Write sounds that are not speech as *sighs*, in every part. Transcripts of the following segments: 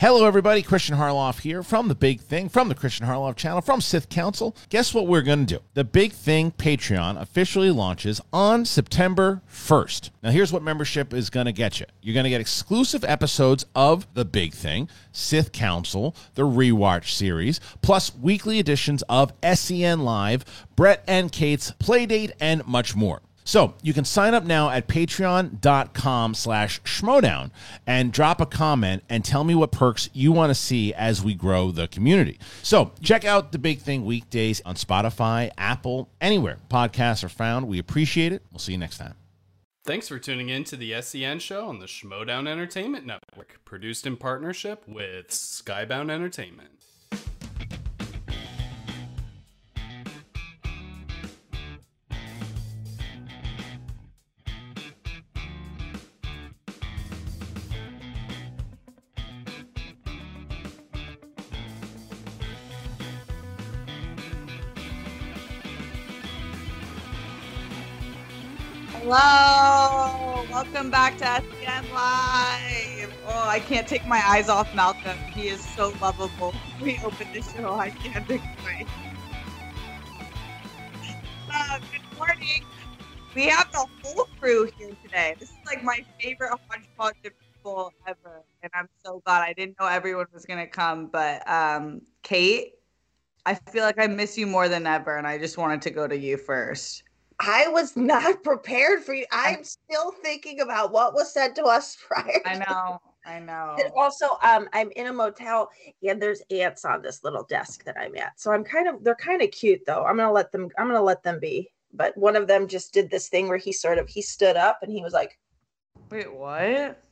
Hello, everybody. Christian Harloff here from The Big Thing, from the Christian Harloff channel, from Sith Council. Guess what we're going to do? The Big Thing Patreon officially launches on September 1st. Now, here's what membership is going to get you you're going to get exclusive episodes of The Big Thing, Sith Council, the Rewatch series, plus weekly editions of SEN Live, Brett and Kate's Playdate, and much more. So you can sign up now at patreon.com slash schmodown and drop a comment and tell me what perks you want to see as we grow the community. So check out the big thing weekdays on Spotify, Apple, anywhere podcasts are found. We appreciate it. We'll see you next time. Thanks for tuning in to the SEN show on the Schmodown Entertainment Network, produced in partnership with Skybound Entertainment. Hello, welcome back to SEN Live. Oh, I can't take my eyes off Malcolm. He is so lovable. We open the show. I can't explain. Uh, good morning. We have the whole crew here today. This is like my favorite hodgepodge of people ever, and I'm so glad. I didn't know everyone was gonna come, but um, Kate, I feel like I miss you more than ever, and I just wanted to go to you first. I was not *laughs* prepared for you. I'm still thinking about what was said to us *laughs* prior. I know. I know. And also, um, I'm in a motel and there's ants on this little desk that I'm at. So I'm kind of they're kind of cute though. I'm gonna let them I'm gonna let them be. But one of them just did this thing where he sort of he stood up and he was like Wait, what?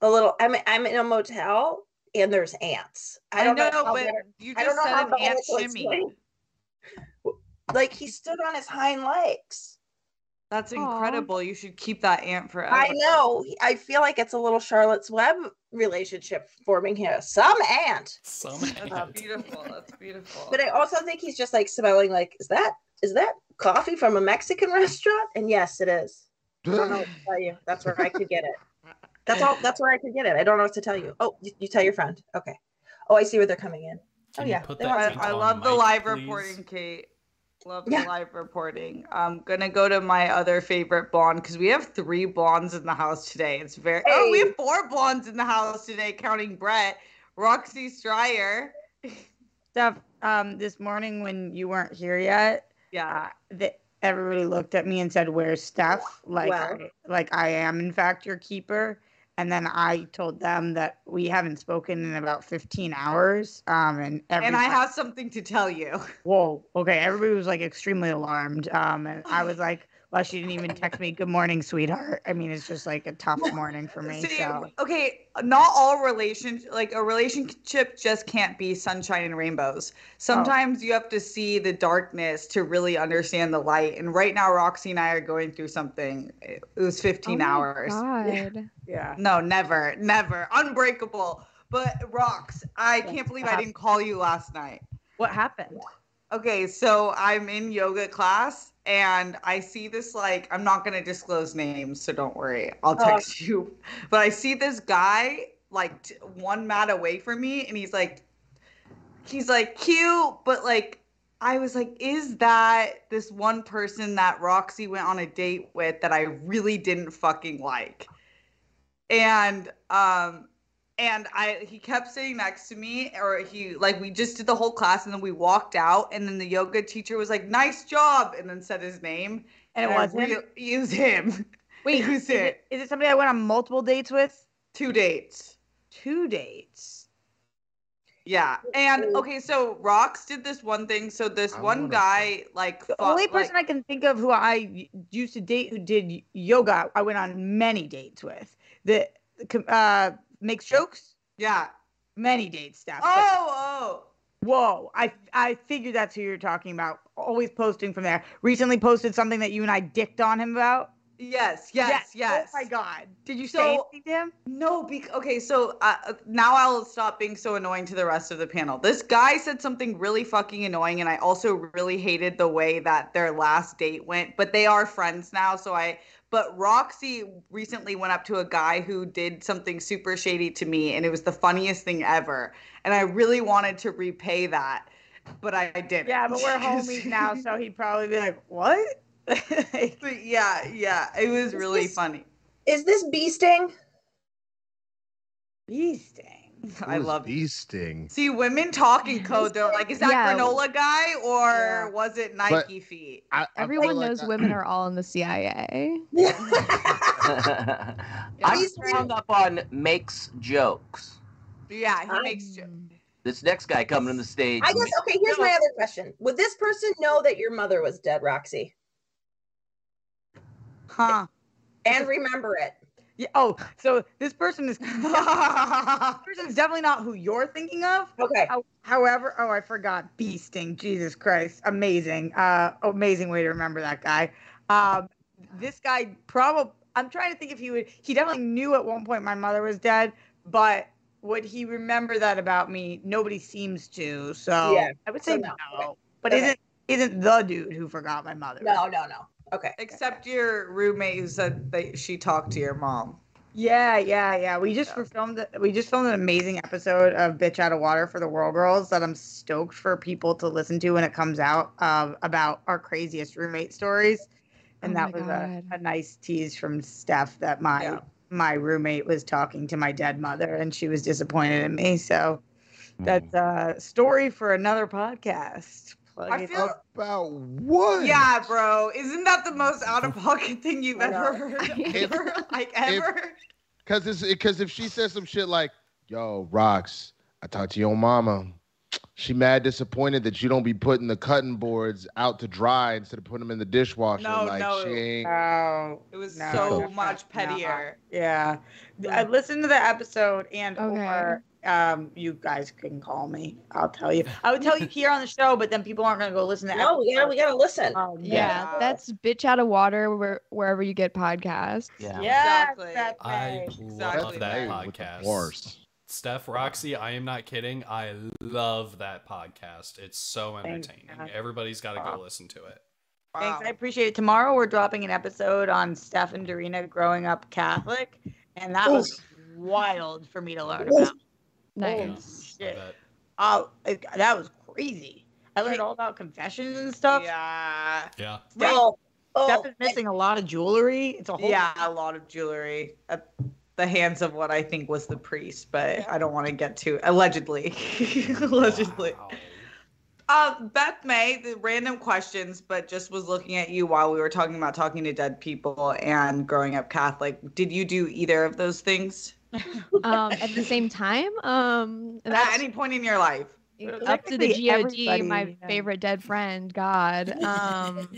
the little I'm I'm in a motel and there's ants. I, don't know, how but better- you just said an ant shimmy. Explain. Like he stood on his hind legs. That's Aw. incredible. You should keep that ant forever. I know. I feel like it's a little Charlotte's Web relationship forming here. Some ant. Some ant. That's beautiful. That's beautiful. But I also think he's just like smelling like, is that is that coffee from a Mexican restaurant? And yes, it is. I don't know what to tell you. That's where I could get it. That's all that's where I could get it. I don't know what to tell you. Oh, you, you tell your friend. Okay. Oh, I see where they're coming in. Can oh yeah. put they that want- thing I, I on love the live please? reporting, Kate. Love Yeah. the live reporting. I'm gonna go to my other favorite blonde because we have three blondes in the house today. It's very oh, we have four blondes in the house today, counting Brett, Roxy Striar. Stuff. Um, this morning when you weren't here yet, Yeah, that everybody looked at me and said, "Where's Steph?" Like, Well. I, like I am in fact your keeper. And then I told them that we haven't spoken in about 15 hours. Um, and every and I have something to tell you. whoa, okay. Everybody was like extremely alarmed. Um, and I was like, well, she didn't even text me, "Good morning, sweetheart." I mean, it's just like a tough morning for me. See, So okay, not all relationship like a relationship just can't be sunshine and rainbows. Oh. Sometimes you have to see the darkness to really understand the light. And right now, Roxy and I are going through something. It was 15 hours. God. *laughs* yeah. No, never, never, unbreakable. But Rox, I can't believe I didn't call you last night. What happened? Okay, so I'm in yoga class and I see this like I'm not gonna disclose names, so don't worry. I'll Oh. text *laughs* you. But I see this guy like t- one mat away from me, and he's like, he's like cute, but like I was like, is that this one person that Roxy went on a date with that I really didn't fucking like? And um and I he kept sitting next to me or he like we just did the whole class and then we walked out and then the yoga teacher was like nice job and then said his name And it wasn't. real- it was him *laughs* Wait, it was is it it, is it somebody I went on multiple dates with? two dates Two dates. yeah and okay so Rocks did this one thing so this I one wanna- guy like The fu- only like- person I can think of who I used to date who did yoga, I went on many dates with. The uh, makes jokes, yeah many dates, Steph. oh oh Whoa, I I figured that's who you're talking about. Always posting from there. Recently posted something that you and I dicked on him about. yes yes yes, Oh my god. Did you say So- anything to him? No, bec- okay, so uh, uh, now I'll stop being so annoying to the rest of the panel. This guy said something really fucking annoying, and I also really hated the way that their last date went. But they are friends now, so I. But Roxy recently went up to a guy who did something super shady to me, and it was the funniest thing ever. And I really wanted to repay that, but I didn't. Yeah, but we're *laughs* homies now, so he'd probably be like, "What?" *laughs* But yeah, yeah, it was Is really this- funny. Is this bee sting? Bee sting. I love bee sting. See, women talking code. They're like, is that Yeah. granola guy or Yeah. was it Nike feet? I, I Everyone like knows I- women are *clears throat* all in the CIA. I'm He's hung up on makes jokes. Yeah, he I- makes jokes. This next guy coming on the stage. I guess okay, here's my other question. Would this person know that your mother was dead, Roxy? Huh. And remember it. Yeah. Oh, so this person is. *laughs* this person's definitely not who you're thinking of. Okay. How- However, oh, I forgot bee sting. Jesus Christ, amazing, uh, amazing way to remember that guy. Um, this guy probably. I'm trying to think if he would. He definitely knew at one point my mother was dead, but would he remember that about me? Nobody seems to. So Yeah, I would so say no. no. But Okay. isn't isn't the dude who forgot my mother? No, no, no. Okay. Except your roommate who said that she talked to your mom. Yeah, yeah, yeah. We just Yeah. filmed we just filmed an amazing episode of Bitch Out of Water for the World Girls that I'm stoked for people to listen to when it comes out um, about our craziest roommate stories. And Oh that was a, a nice tease from Steph that my Yeah. my roommate was talking to my dead mother and she was disappointed in me. So that's a story for another podcast. Plug I feel- About what? Yeah, bro. Isn't that the most *laughs* out of pocket thing you've ever *laughs* heard? If- ever? *laughs* like ever? Cause it's because if she says some shit like, "Yo, Rox, I talked to your mama. She mad disappointed that you don't be putting the cutting boards out to dry instead of putting them in the dishwasher. No, like no. she ain't." No, It was no, so no, much no. pettier. Yeah. Uh, I listened to the episode and Okay. or um you guys can call me. I'll tell you. I would tell you here on the show, but then people aren't gonna go listen to No, we gotta we gotta listen. Oh, Yeah, Yeah. that's bitch out of water where, wherever you get podcasts. Yeah. Yeah, Exactly. that's I right. love that Hey, with the podcast. bars. Steph, Roxy, I am not kidding. I love that podcast. It's so entertaining. man. Everybody's got to Wow. go listen to it. Thanks. I appreciate it. Tomorrow we're dropping an episode on Steph and Dorina growing up Catholic, and that was wild for me to learn about. Nice. I Shit. Oh, it, that was crazy. I learned all about confessions and stuff. Yeah. Yeah. Well, Oh, oh, Steph is missing a lot of jewelry. It's a whole Yeah, a lot of jewelry at the hands of what I think was the priest, but I don't want to get to allegedly. *laughs* allegedly. Wow. Uh, Beth May, the random questions, but just was looking at you while we were talking about talking to dead people and growing up Catholic. Did you do either of those things *laughs* Um, at the same time, um, at any point in your life? up to the God, my yeah. favorite dead friend, God. *laughs* Um,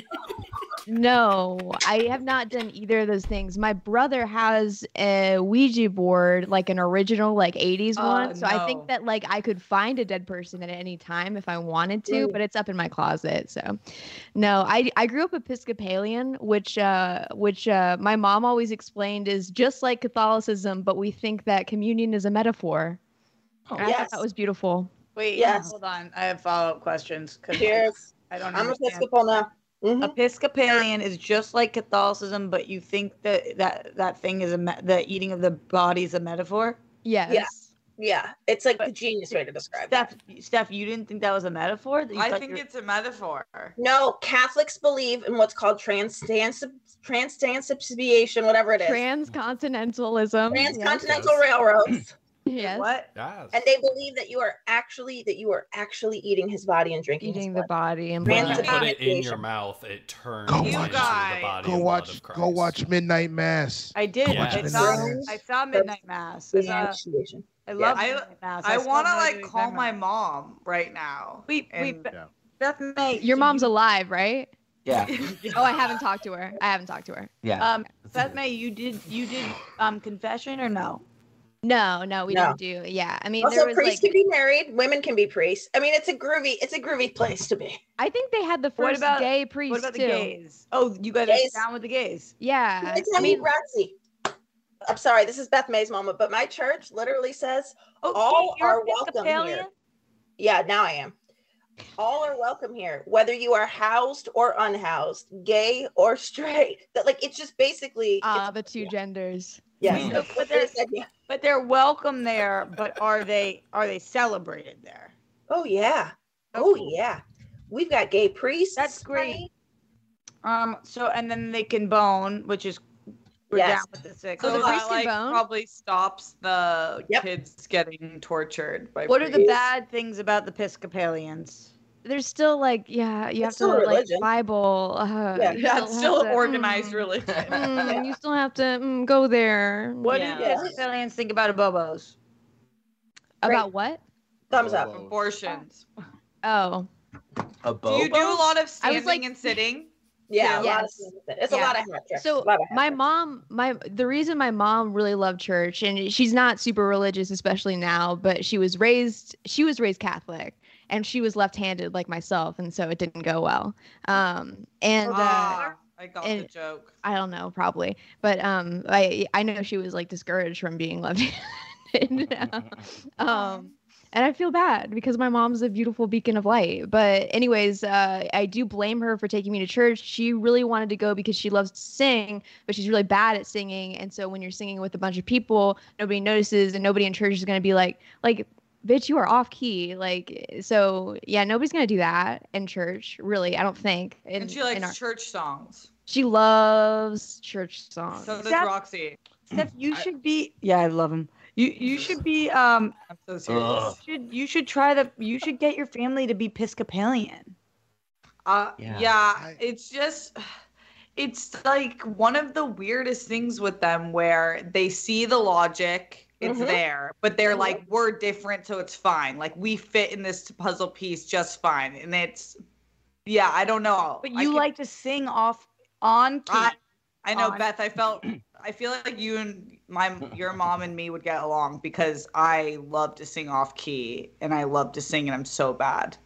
no, I have not done either of those things. My brother has a Ouija board, like an original, like 80s Oh, one. So I think that like I could find a dead person at any time if I wanted to, but it's up in my closet. So no, I I grew up Episcopalian, which uh which uh my mom always explained is just like Catholicism, but we think that communion is a metaphor. And I thought yes. that was beautiful. Wait, Yes. hold on. I have follow up questions. Cheers. I don't know. I'm understand. Episcopal now. Mhm. Episcopalian is just like Catholicism, but you think that that that thing is a me- the eating of the body is a metaphor. Yes. Yeah, it's like the genius way to describe it. Steph, Steph, you didn't think that was a metaphor? I think you were- it's a metaphor. No, Catholics believe in what's called trans transubstantiation, whatever it is. Transcontinentalism. Transcontinental Yes. railroads. Yes. what? Yes. And they believe that you are actually that you are actually eating his body and drinking Eating his the body and when you put it in your mouth, it turns Go into watch- the body Go and blood watch, of go watch Midnight Mass. I did. Yeah. I saw. Midnight I saw Midnight Mass. I, saw, I love I- Midnight Mass. I still want to like call my mom right now. Wait, wait, Beth- Yeah. Beth May. Your mom's you- alive, right? Yeah. *laughs* *laughs* Oh, I haven't talked to her. I haven't talked to her. Yeah. Um, Beth May, you did you did um confession or no? No, no, we No. don't do. Yeah, I mean, there Also, priests like, can be married. Women can be priests. I mean, it's a groovy. It's a groovy place to be. I think they had the What first about- gay priest What about the too. gays? Oh, you guys Gays. are down with the gays. Yeah, Let me I tell you, mean, Roxy. I'm sorry, this is Beth May's moment, but my church literally says, Oh, All you're welcome here. yeah, now I am. all are welcome here, whether you are housed or unhoused, gay or straight. That like it's just basically Ah, the two genders. Yes. Mm. that's what But they there's- said, yeah. But they're welcome there. But are they are they celebrated there? Oh yeah. Oh yeah. We've got gay priests. That's great. honey. Um. So and then they can bone, which is we're Yes. down with the six. So So the that priest can like bone? probably stops the Yep. kids getting tortured by what are the bad things about the Episcopalians? There's still like, yeah, you have to like. Bible. Uh, Yeah. Yeah, it's still to, organized mm, religion. *laughs* mm, You still have to mm, go there. What Yeah. do the Episcopalians think about abobos? About what? Thumbs up. Bobo. Abortions. Oh, A Do you do a lot of standing like- and sitting? Yeah, a lot of Yes. things with it. It's a lot of hat so a lot of hat my mom, my the reason my mom really loved church, and she's not super religious, especially now, but she was raised she was raised Catholic, and she was left-handed like myself, and so it didn't go well. Um, and uh, I got the joke. I don't know, probably, but um, I I know she was like discouraged from being *laughs* left-handed. *laughs* um, and I feel bad because my mom's a beautiful beacon of light. But anyways, uh, I do blame her for taking me to church. She really wanted to go because she loves to sing, but she's really bad at singing. And so when you're singing with a bunch of people, nobody notices, and nobody in church is gonna be like, like. Bitch, you are off key. Like, so yeah, nobody's gonna do that in church, really. I don't think. In, and she likes our- church songs. she loves church songs. So does Steph- Roxy. Steph, you I- should be. Yeah, I love him. You you *laughs* should be. Um, I'm so serious. Ugh. you should you should try the. You should get your family to be Episcopalian. Uh, Yeah. yeah. I- it's just, it's like one of the weirdest things with them where they see the logic, it's Mhm. there, but they're Mhm. like, we're different, so it's fine. Like we fit in this puzzle piece just fine, and it's, yeah, I don't know. But you can- like to sing off on key. I, I know, on- Beth. I felt. *clears throat* I feel like you and my your mom and me would get along because I love to sing off key and I love to sing and I'm so bad.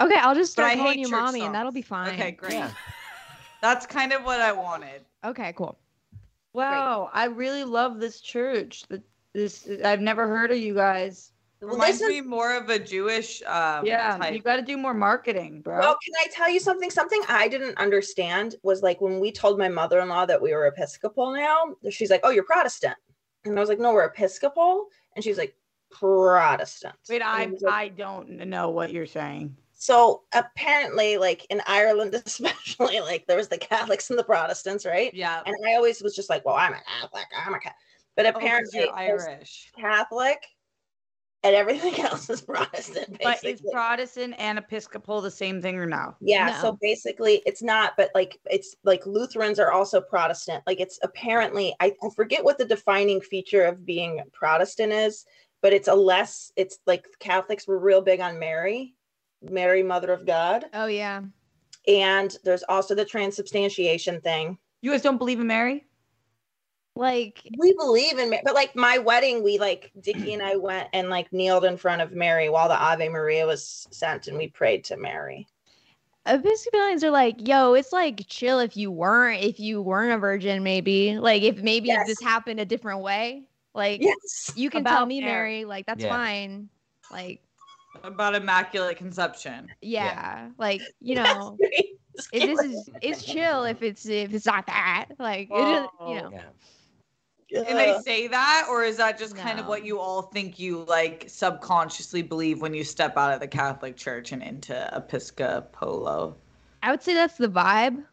Okay, I'll just But start I calling hate you church mommy, and that'll be fine. Okay, great. Yeah. *laughs* That's kind of what I wanted. Okay, cool. wow, I really love this church. The, this I've never heard of you guys. Well, Reminds this is- me more of a Jewish um, Yeah, type. you got to do more marketing, bro. Well, can I tell you something? Something I didn't understand was like when we told my mother-in-law that we were Episcopal now, she's like, "Oh, you're Protestant," and I was like, "No, we're Episcopal," and she's like, "Protestant." Wait, And I like, I don't know what you're saying. so apparently, like in Ireland, *laughs* especially, like there was the Catholics and the Protestants, right? yeah. And I always was just like, "Well, I'm a Catholic. I'm a Catholic," but Oh, 'cause apparently, you're Irish. Catholic, and everything *laughs* else is Protestant. But is Protestant and Episcopal the same thing or no? Yeah, so basically it's not, but like it's like Lutherans are also Protestant. Like it's apparently I, I forget what the defining feature of being Protestant is, but it's a less it's like Catholics were real big on Mary, Mary Mother of God. Oh yeah. And there's also the transubstantiation thing. You guys don't believe in Mary? Like We believe in but like my wedding, we like Dickie and I went and like kneeled in front of Mary while the Ave Maria was sent and we prayed to Mary. Episcopalians are like, yo, it's like chill if you weren't if you weren't a virgin, maybe. Like if maybe Yes. this happened a different way. Like Yes. you can tell me, Mary. Mary, like that's Yeah. fine. Like, About immaculate conception. yeah. Like, you know, *laughs* if this is it's chill if it's if it's not that. Like it is, you know. Yeah. And they say that, or is that just kind of what you all think you like subconsciously believe when you step out of the Catholic Church and into Episcopolo? I would say that's the vibe.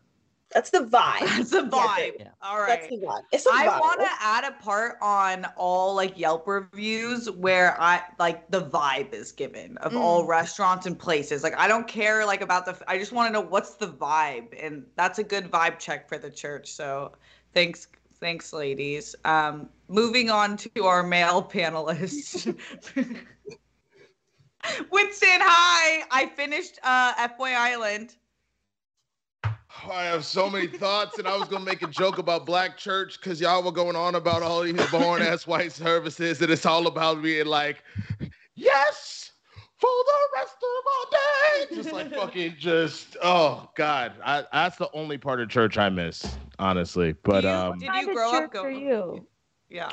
That's the vibe. *laughs* That's a Yes, vibe. it- Yeah. All That's the vibe. It's a I vibe. want to add a part on all like Yelp reviews where I like the vibe is given of mm. all restaurants and places. Like I don't care like about the. I just want to know what's the vibe, and that's a good vibe check for the church. So thanks, thanks, ladies. Um, moving on to our male panelists. *laughs* Winston, hi! I finished uh, F-Boy Island. I have so many thoughts, and I was gonna make a joke about black church because y'all were going on about all these born ass white services, and it's all about being like, yes, for the rest of our day. Just like fucking, just oh god, I, that's the only part of church I miss, honestly. But you- um, did you grow up for going? you? Yeah.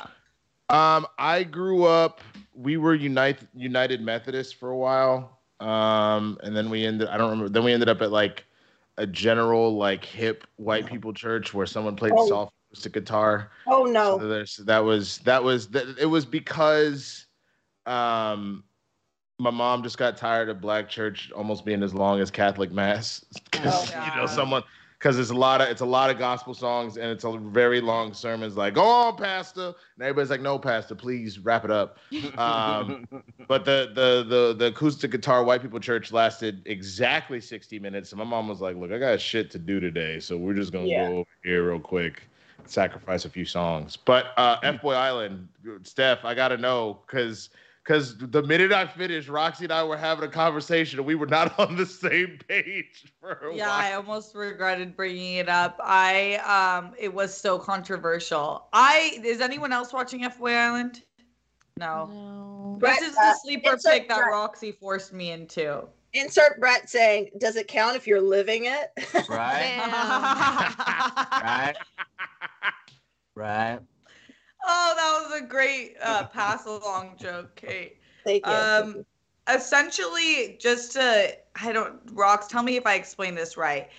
um, I grew up. We were United United Methodist for a while. Um, and then we ended. I don't remember. Then we ended up at like a general like hip white people church where someone played Oh. soft acoustic guitar. Oh So no. there's that was that was that it was because um my mom just got tired of black church almost being as long as Catholic mass *laughs* because Oh, you know someone because it's a lot of it's a lot of gospel songs and it's a very long sermons like go on pastor and everybody's like no pastor please wrap it up um *laughs* but the the the the acoustic guitar white people church lasted exactly 60 minutes and my mom was like look I got shit to do today so we're just gonna Yeah. go over here real quick sacrifice a few songs. But uh, F Boy Island, Steph, I gotta know because because the minute I finished, Roxy and I were having a conversation and we were not *laughs* on the same page for a Yeah, while. I almost regretted bringing it up. I um, it was so controversial. I is anyone else watching FY Island? No. No. Brett, This is uh, the sleeper it's a pick that Brett. Roxy forced me into. Insert Brett saying, "Does it count if you're living it?" Right? *laughs* Right? Right? Oh, that was a great uh, pass along joke, Kate. Thank you. Um, essentially, just to, I don't, Rox, tell me if I explain this right.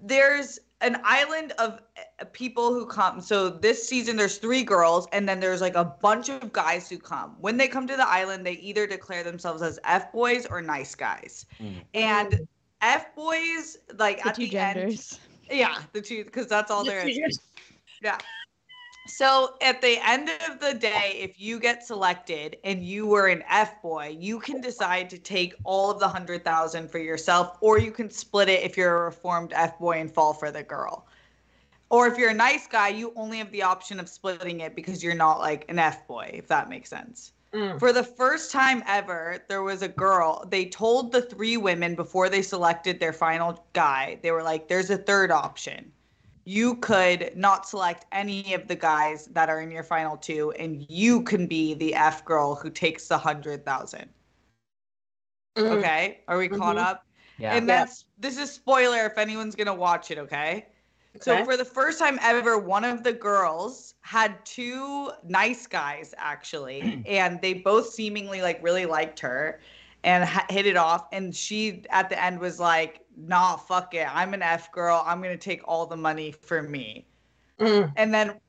There's an island of uh, people who come. So this season, there's three girls, and then there's like a bunch of guys who come. When they come to the island, they either declare themselves as F boys or nice guys. Mm. And F boys, like The at two the end, yeah, the two, because that's all there is. Just- Yeah. So at the end of the day, if you get selected and you were an F boy, you can decide to take all of the hundred thousand for yourself, or you can split it if you're a reformed F boy and fall for the girl. Or if you're a nice guy, you only have the option of splitting it because you're not like an F boy, if that makes sense. Mm. For the first time ever, there was a girl. They told the three women before they selected their final guy, they were like, there's a third option. You could not select any of the guys that are in your final two, and you can be the F girl who takes the hundred thousand. Mm. Okay. Are we caught Mhm. up? Yeah. And that's this is spoiler if anyone's gonna watch it, okay? okay. So for the first time ever, one of the girls had two nice guys actually, *clears throat* and they both seemingly like really liked her and ha- hit it off. And she at the end was like, "Nah, fuck it, I'm an F girl. I'm gonna take all the money for me." Mm. And then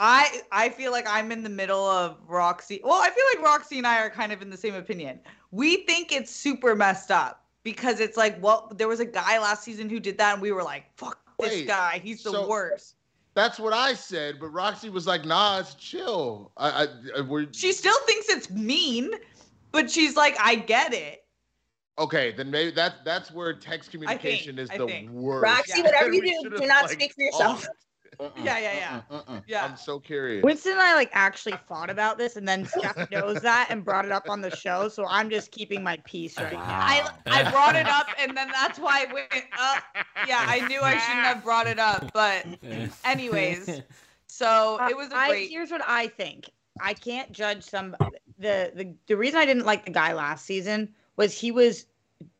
I I feel like I'm in the middle of Roxy. Well, I feel like Roxy and I are kind of in the same opinion. We think it's super messed up because it's like, well, there was a guy last season who did that, and we were like, fuck this guy, he's the so- worst. That's what I said, but Roxy was like, "Nah, it's chill." I, I, I we're, She still thinks it's mean, but she's like, I get it. okay. Then maybe that that's where text think- communication is I the think. worst. Roxy, Yeah. whatever you do, do not like, speak for yourself. talked. Mm-mm, Yeah, yeah, yeah. mm-mm, mm-mm. Yeah. I'm so curious. Winston and I like actually thought about this, and then Steph knows that and brought it up on the show. So I'm just keeping my peace right now. I I brought it up, and then that's why it went up. Yeah, I knew I shouldn't have brought it up, but anyways. So it was a Uh, I, here's what I think. I can't judge some. The, the the reason I didn't like the guy last season was he was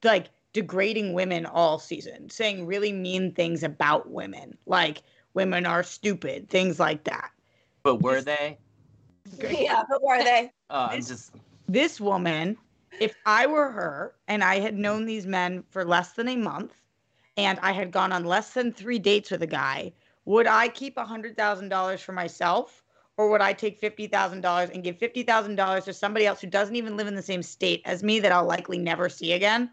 like degrading women all season, saying really mean things about women, like women are stupid, things like that. But were they? *laughs* yeah, but were they? *laughs* Oh, I'm This- just. This woman, if I were her and I had known these men for less than a month, and I had gone on less than three dates with a guy, would I keep a hundred thousand dollars for myself? Or would I take fifty thousand dollars and give fifty thousand dollars to somebody else who doesn't even live in the same state as me that I'll likely never see again?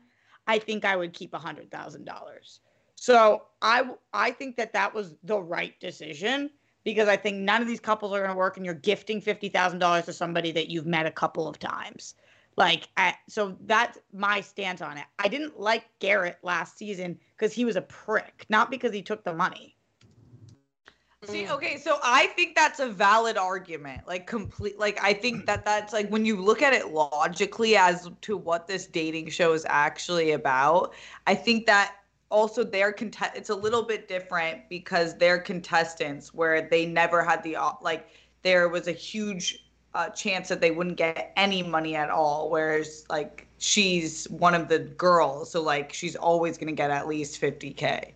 I think I would keep a hundred thousand dollars. So I I think that that was the right decision because I think none of these couples are going to work, and you're gifting fifty thousand dollars to somebody that you've met a couple of times. Like, I, so that's my stance on it. I didn't like Garrett last season because he was a prick, not because he took the money. See, okay, so I think that's a valid argument. Like complete like I think that that's like when you look at it logically as to what this dating show is actually about, I think that also their contest it's a little bit different because they're contestants where they never had the like there was a huge uh, chance that they wouldn't get any money at all whereas like she's one of the girls so like she's always going to get at least 50k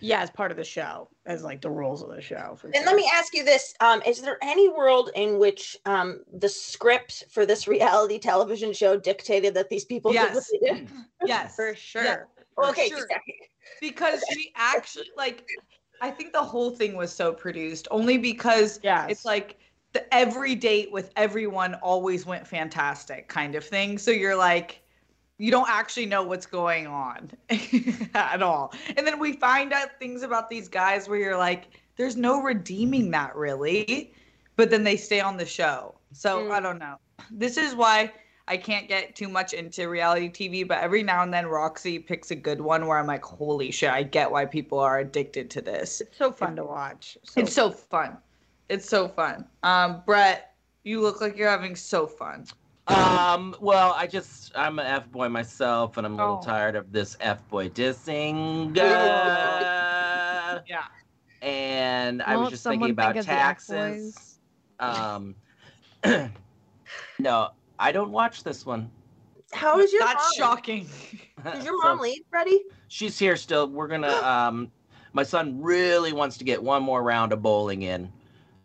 Yeah, as part of the show, as like the rules of the show. For And sure. let me ask you this: um, Is there any world in which um, the script for this reality television show dictated that these people Yes. *laughs* Yes. for sure. Yeah. For Okay, sure. yeah. because she actually like I think the whole thing was so produced only because Yes. it's like the every date with everyone always went fantastic kind of thing. So you're like you don't actually know what's going on *laughs* at all. And then we find out things about these guys where you're like there's no redeeming that really, but then they stay on the show. So Mm. I don't know. This is why I can't get too much into reality TV, but every now and then Roxy picks a good one where I'm like, holy shit, I get why people are addicted to this. It's so fun to watch. So It's so fun. It's so fun. Um, Brett, you look like you're having so fun. Um, well, I just I'm an F boy myself, and I'm a little Oh. tired of this F boy dissing. Uh, Yeah. and I was just thinking about think taxes. Um, *clears throat* no, I don't watch this one. How is your That's mom? shocking. *laughs* Did your So- mom leave, Freddie? she's here still. We're gonna. *gasps* Um, my son really wants to get one more round of bowling in Hell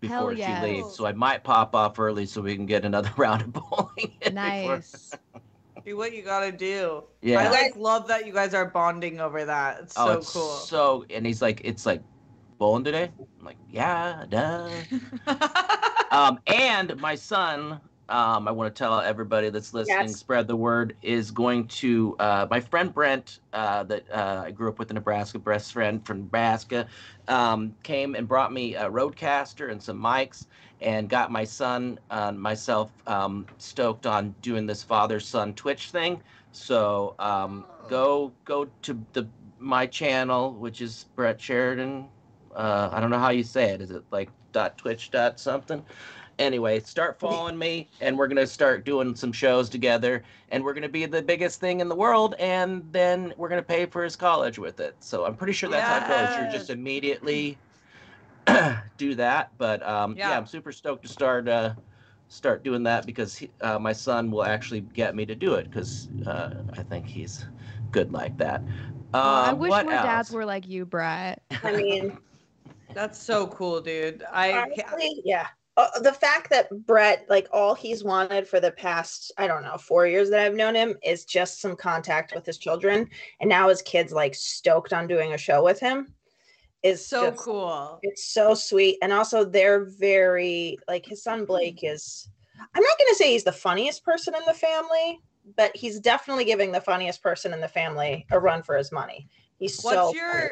before yes. she leaves, so I might pop off early so we can get another *laughs* round of bowling. *laughs* in before- Nice. *laughs* Do what you gotta do. Yeah. I like love that you guys are bonding over that. It's oh, so it's cool. So, and he's like, it's like bowling today. I'm like, yeah, duh. um, and my son, um, I want to tell everybody that's listening, Yes. spread the word, is going to, uh, my friend Brent, uh, that uh, I grew up with in Nebraska, best friend from Nebraska, um, came and brought me a RodeCaster and some mics and got my son and myself um, stoked on doing this father-son Twitch thing. So um, go go to the my channel, which is Brett Sheridan. Uh, I don't know how you say it. Is it like dot Twitch dot something? Anyway, start following me, and we're gonna start doing some shows together, and we're gonna be the biggest thing in the world, and then we're gonna pay for his college with it. So I'm pretty sure that's how it goes. You're just immediately *clears throat* do that, but um, yeah. Yeah. I'm super stoked to start uh, start doing that because he, uh, my son will actually get me to do it because uh, I think he's good like that. Oh, I Um, wish what more dads were like you, Brett. I mean, *laughs* That's so cool, dude. I honestly, yeah. Uh, the fact that Brett, like all he's wanted for the past, I don't know, four years that I've known him is just some contact with his children. And now his kid's like stoked on doing a show with him is so just- cool. It's so sweet. And also, they're very, like, his son Blake is, I'm not going to say he's the funniest person in the family, but he's definitely giving the funniest person in the family a run for his money. He's What's so. your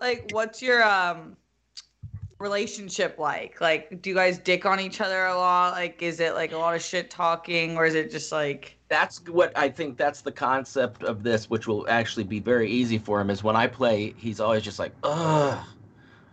like what's your um relationship like? Like do you guys dick on each other a lot? Like is it like a lot of shit talking or is it just like that's what I think that's the concept of this, which will actually be very easy for him. Is when I play, he's always just like, ugh,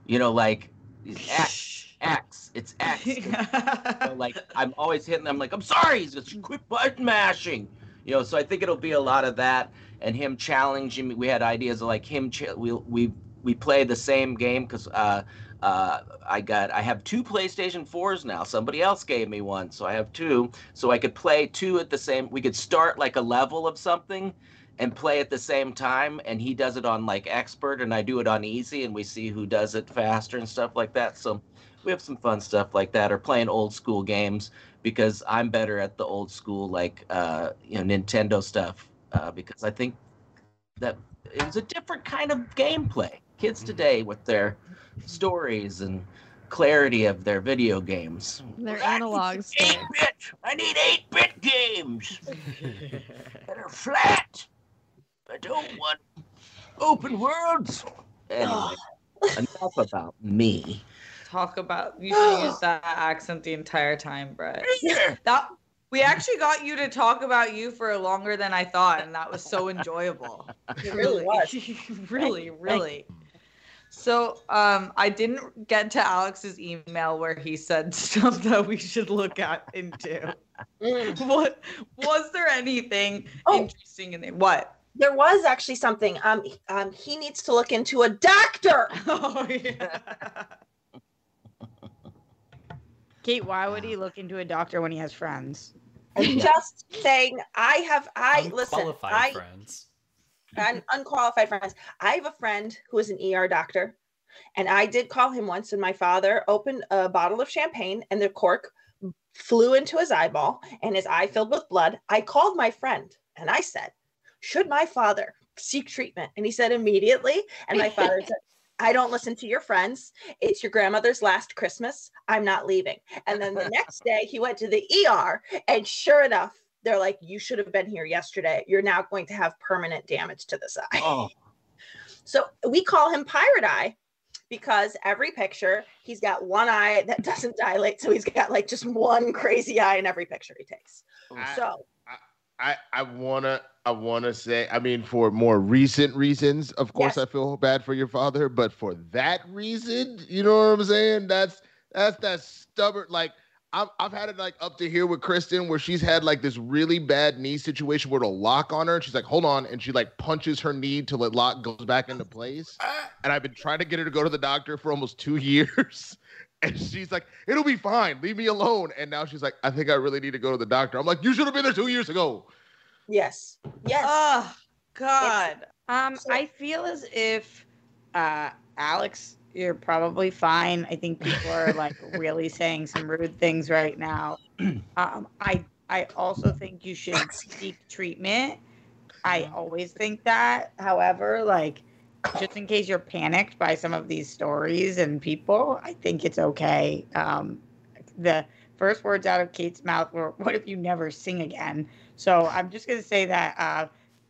you know, like *laughs* X, X, it's X. *laughs* Know, like I'm always hitting them, like I'm sorry. He's just quit button mashing, you know. So I think it'll be a lot of that and him challenging me. We had ideas of like him. Ch- we we we play the same game because uh, uh, I got I have two PlayStation fours now. Somebody else gave me one, so I have two. So I could play two at the same. We could start like a level of something. And play at the same time, and he does it on like expert, and I do it on easy, and we see who does it faster and stuff like that. So we have some fun stuff like that or playing old school games because i'm better at the old school like uh you know nintendo stuff uh because i think that it's a different kind of gameplay kids today with their stories and clarity of their video games Their I need analog some 8-bit. i need 8-bit games *laughs* that are flat i don't want open worlds anyway *sighs* enough about me talk about you *gasps* should use that accent the entire time, Brett. Yeah. That we actually got you to talk about you for longer than I thought, and that was so enjoyable. *laughs* It really was. really, really. *laughs* So um I didn't get to Alex's email where he said *laughs* stuff that we should look at into. Mm. What was there anything Oh. interesting in it? What? There was actually something. Um, um, he needs to look into a doctor. *laughs* Oh yeah. *laughs* Kate, why would he look into a doctor when he has friends? I'm just saying. I have. I listen. Unqualified I friends. Un- unqualified friends. I have a friend who is an ER doctor, and I did call him once. And my father opened a bottle of champagne, and the cork flew into his eyeball, and his eye filled with blood. I called my friend, and I said, "Should my father seek treatment?" And he said immediately. And my father said. I don't listen to your friends. It's your grandmother's last Christmas. I'm not leaving. And then the *laughs* next day, he went to the ER, and sure enough, they're like, You should have been here yesterday. You're now going to have permanent damage to this eye. Oh, So we call him Pirate Eye because every picture he's got one eye that *laughs* doesn't dilate. So he's got like just one crazy eye in every picture he takes. Oh. I- So I, I wanna I wanna say I mean for more recent reasons, of course Yes. I feel bad for your father, but for that reason, you know what I'm saying? That's that's that stubborn like I've, I've had it like up to here with Kristen where she's had like this really bad knee situation where it'll lock on her and she's like, hold on, and she like punches her knee till it lock goes back into place. And I've been trying to get her to go to the doctor for almost two *laughs* years. And she's like, it'll be fine. Leave me alone. And now she's like, I think I really need to go to the doctor. I'm like, you should have been there two years ago. yes, yes. Oh God. Um, So- I feel as if, uh, Alex, you're probably fine. I think people are like *laughs* really saying some rude things right now. *clears throat* Um, I I also think you should seek treatment. I always think that. However, like just in case you're panicked by some of these stories and people, I think it's okay. Um, the first words out of Kate's mouth were, *laughs* "What if you never sing again?" So I'm just gonna say that uh,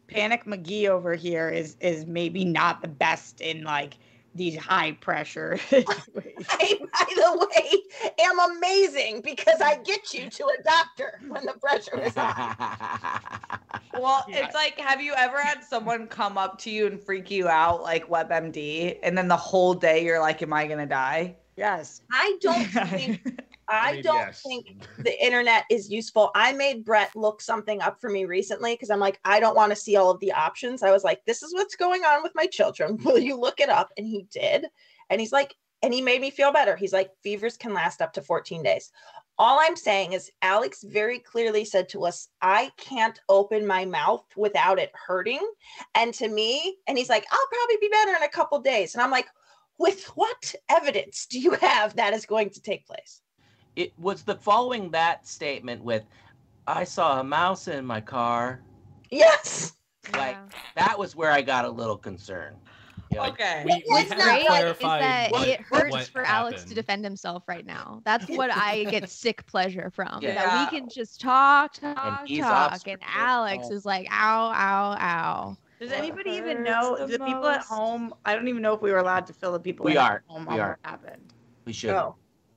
Panic McGee over here is is maybe not the best in like these high pressure. *laughs* *laughs* I, by the way, am amazing because I get you to a doctor when the pressure is high. *laughs* Well, Yeah. it's like, have you ever had someone come up to you and freak you out like WebMD, and then the whole day you're like, "Am I gonna die?" Yes. I don't think I, mean, don't yes. think the internet is useful. I made Brett look something up for me recently because I'm like, I don't want to see all of the options. I was like, this is what's going on with my children. *laughs* Will you look it up? And he did. And he's like, and he made me feel better. He's like, fevers can last up to 14 days. All I'm saying is, Alex very clearly said to us, I can't open my mouth without it hurting. And to me, and he's like, I'll probably be better in a couple days. And I'm like, with what evidence do you have that is going to take place? It was the following that statement with, "I saw a mouse in my car." Yes. Like that was where I got a little concerned. You know, like, Okay. We, we What's not to great is that what, it hurts what for Alex to defend himself right now. That's what I *laughs* get sick pleasure from. Yeah. That we can just talk, talk, he's talk, and Alex is like, ow, ow, ow. Does What anybody even know? the The people at home. I don't even know if we were allowed to fill the people We are. at home We on are. what happened. we should. Oh.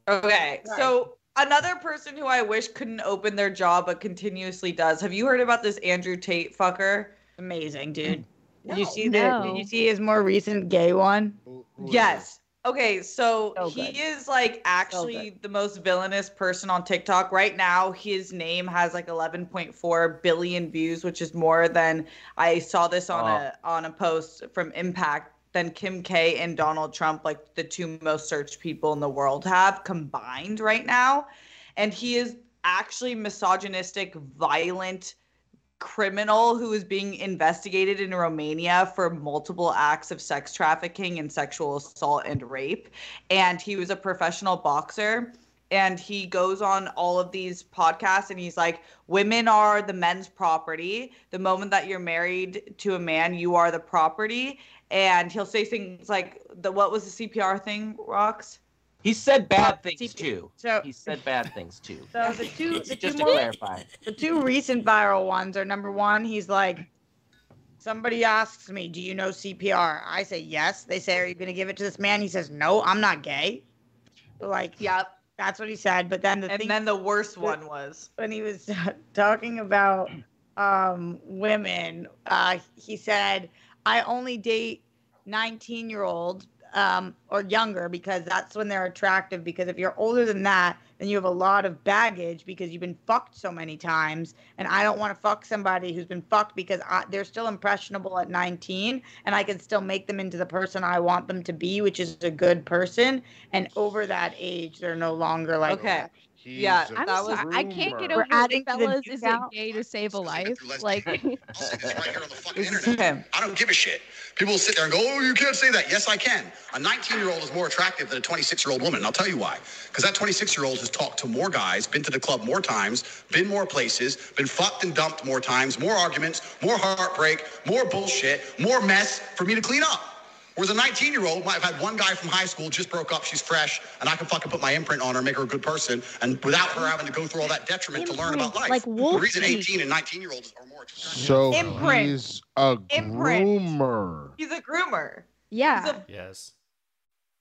Okay, Right. so another person who I wish couldn't open their jaw but continuously does. Have you heard about this Andrew Tate fucker? Amazing, dude. Mm. Did you No. see the? Did you see his more recent gay one? Who- who is Yes. Okay, so, So he good. is like actually the most villainous person on TikTok right now. His name has like 11.4 billion views, which is more than I saw this on Wow. a on a post from Impact than Kim K and Donald Trump, like the two most searched people in the world have combined right now. And he is actually misogynistic, violent criminal who is being investigated in Romania for multiple acts of sex trafficking and sexual assault and rape. And he was a professional boxer. And he goes on all of these podcasts and he's like, Women are the men's property. The moment that you're married to a man, you are the property. And he'll say things like, the What was the CPR thing, Rox? He said bad things see- too. So, He said bad things too. *laughs* so the two, the two Just to more clarify. the two recent viral ones are number one, he's like, somebody asks me, Do you know CPR? I say, Yes. They say, Are you going to give it to this man? He says, No, I'm not gay. Like, Yep. that's what he said. But then the And thing then the worst one was. when he was *laughs* talking about um, women, uh, he said, I only date 19 year olds um, or younger because that's when they're attractive. Because if you're older than that, then you have a lot of baggage because you've been fucked so many times. And I don't want to fuck somebody who's been fucked because I, they're still impressionable at 19 and I can still make them into the person I want them to be, which is a good person. And over that age, they're no longer like, Okay. He's Yeah, a I'm That was- I can't get over We're adding to fellas isn't out. gay to save a life. Like, I'll *laughs* say this right here on the fucking internet. I don't give a shit. People sit there and go, "Oh, you can't say that." Yes, I can. A 19-year-old is more attractive than a 26-year-old woman, and I'll tell you why. Because that 26-year-old has talked to more guys, been to the club more times, been more places, been fucked and dumped more times, more arguments, more heartbreak, more bullshit, more mess for me to clean up. Whereas a 19-year-old might have had one guy from high school, just broke up, she's fresh, and I can fucking put my imprint on her, make her a good person, and without her having to go through all that detriment to learn about life. like the reason 18 and 19-year-olds are more attractive. So Imprint. he's a Imprint. groomer. He's a groomer. yeah. A- Yes.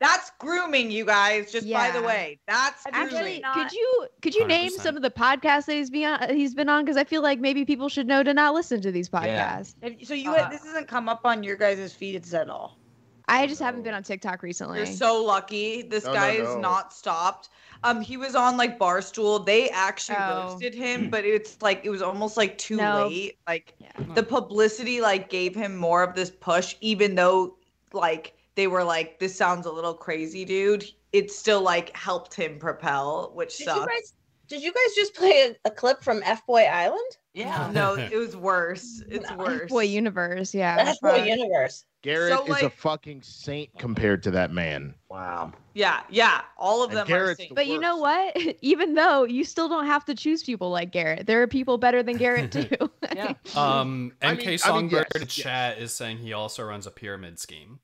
that's grooming, you guys. Just by the way, that's Actually, not- Could you could you name 100%. some of the podcasts that he's been on, he's been on? Because I feel like maybe people should know to not listen to these podcasts. If- So you Uh, this hasn't come up on your guys' feeds at all. I just haven't been on TikTok recently. You're so lucky. This No, guy no, is no. not stopped. Um, he was on like Barstool. They actually Oh. roasted him, but it's like it was almost like too No. late. Like Yeah. the publicity like gave him more of this push, even though like they were like, "This sounds a little crazy, dude." It still like helped him propel, which Did you sucks. guys? Did you guys just play a, a clip from F Boy Island? Yeah. No, it was worse. *laughs* It's No. worse. Boy Universe, yeah. F Boy Universe. Garrett So, is a fucking saint compared to that man. Wow. Yeah, yeah. All of And them Garrett's are saints. the But you know what? *laughs* Even though you still don't have to choose people like Garrett, there are people better than Garrett too. *laughs* Yeah. *laughs* Um, I MK mean- I mean, Songbird yes, in chat is saying he also runs a pyramid scheme.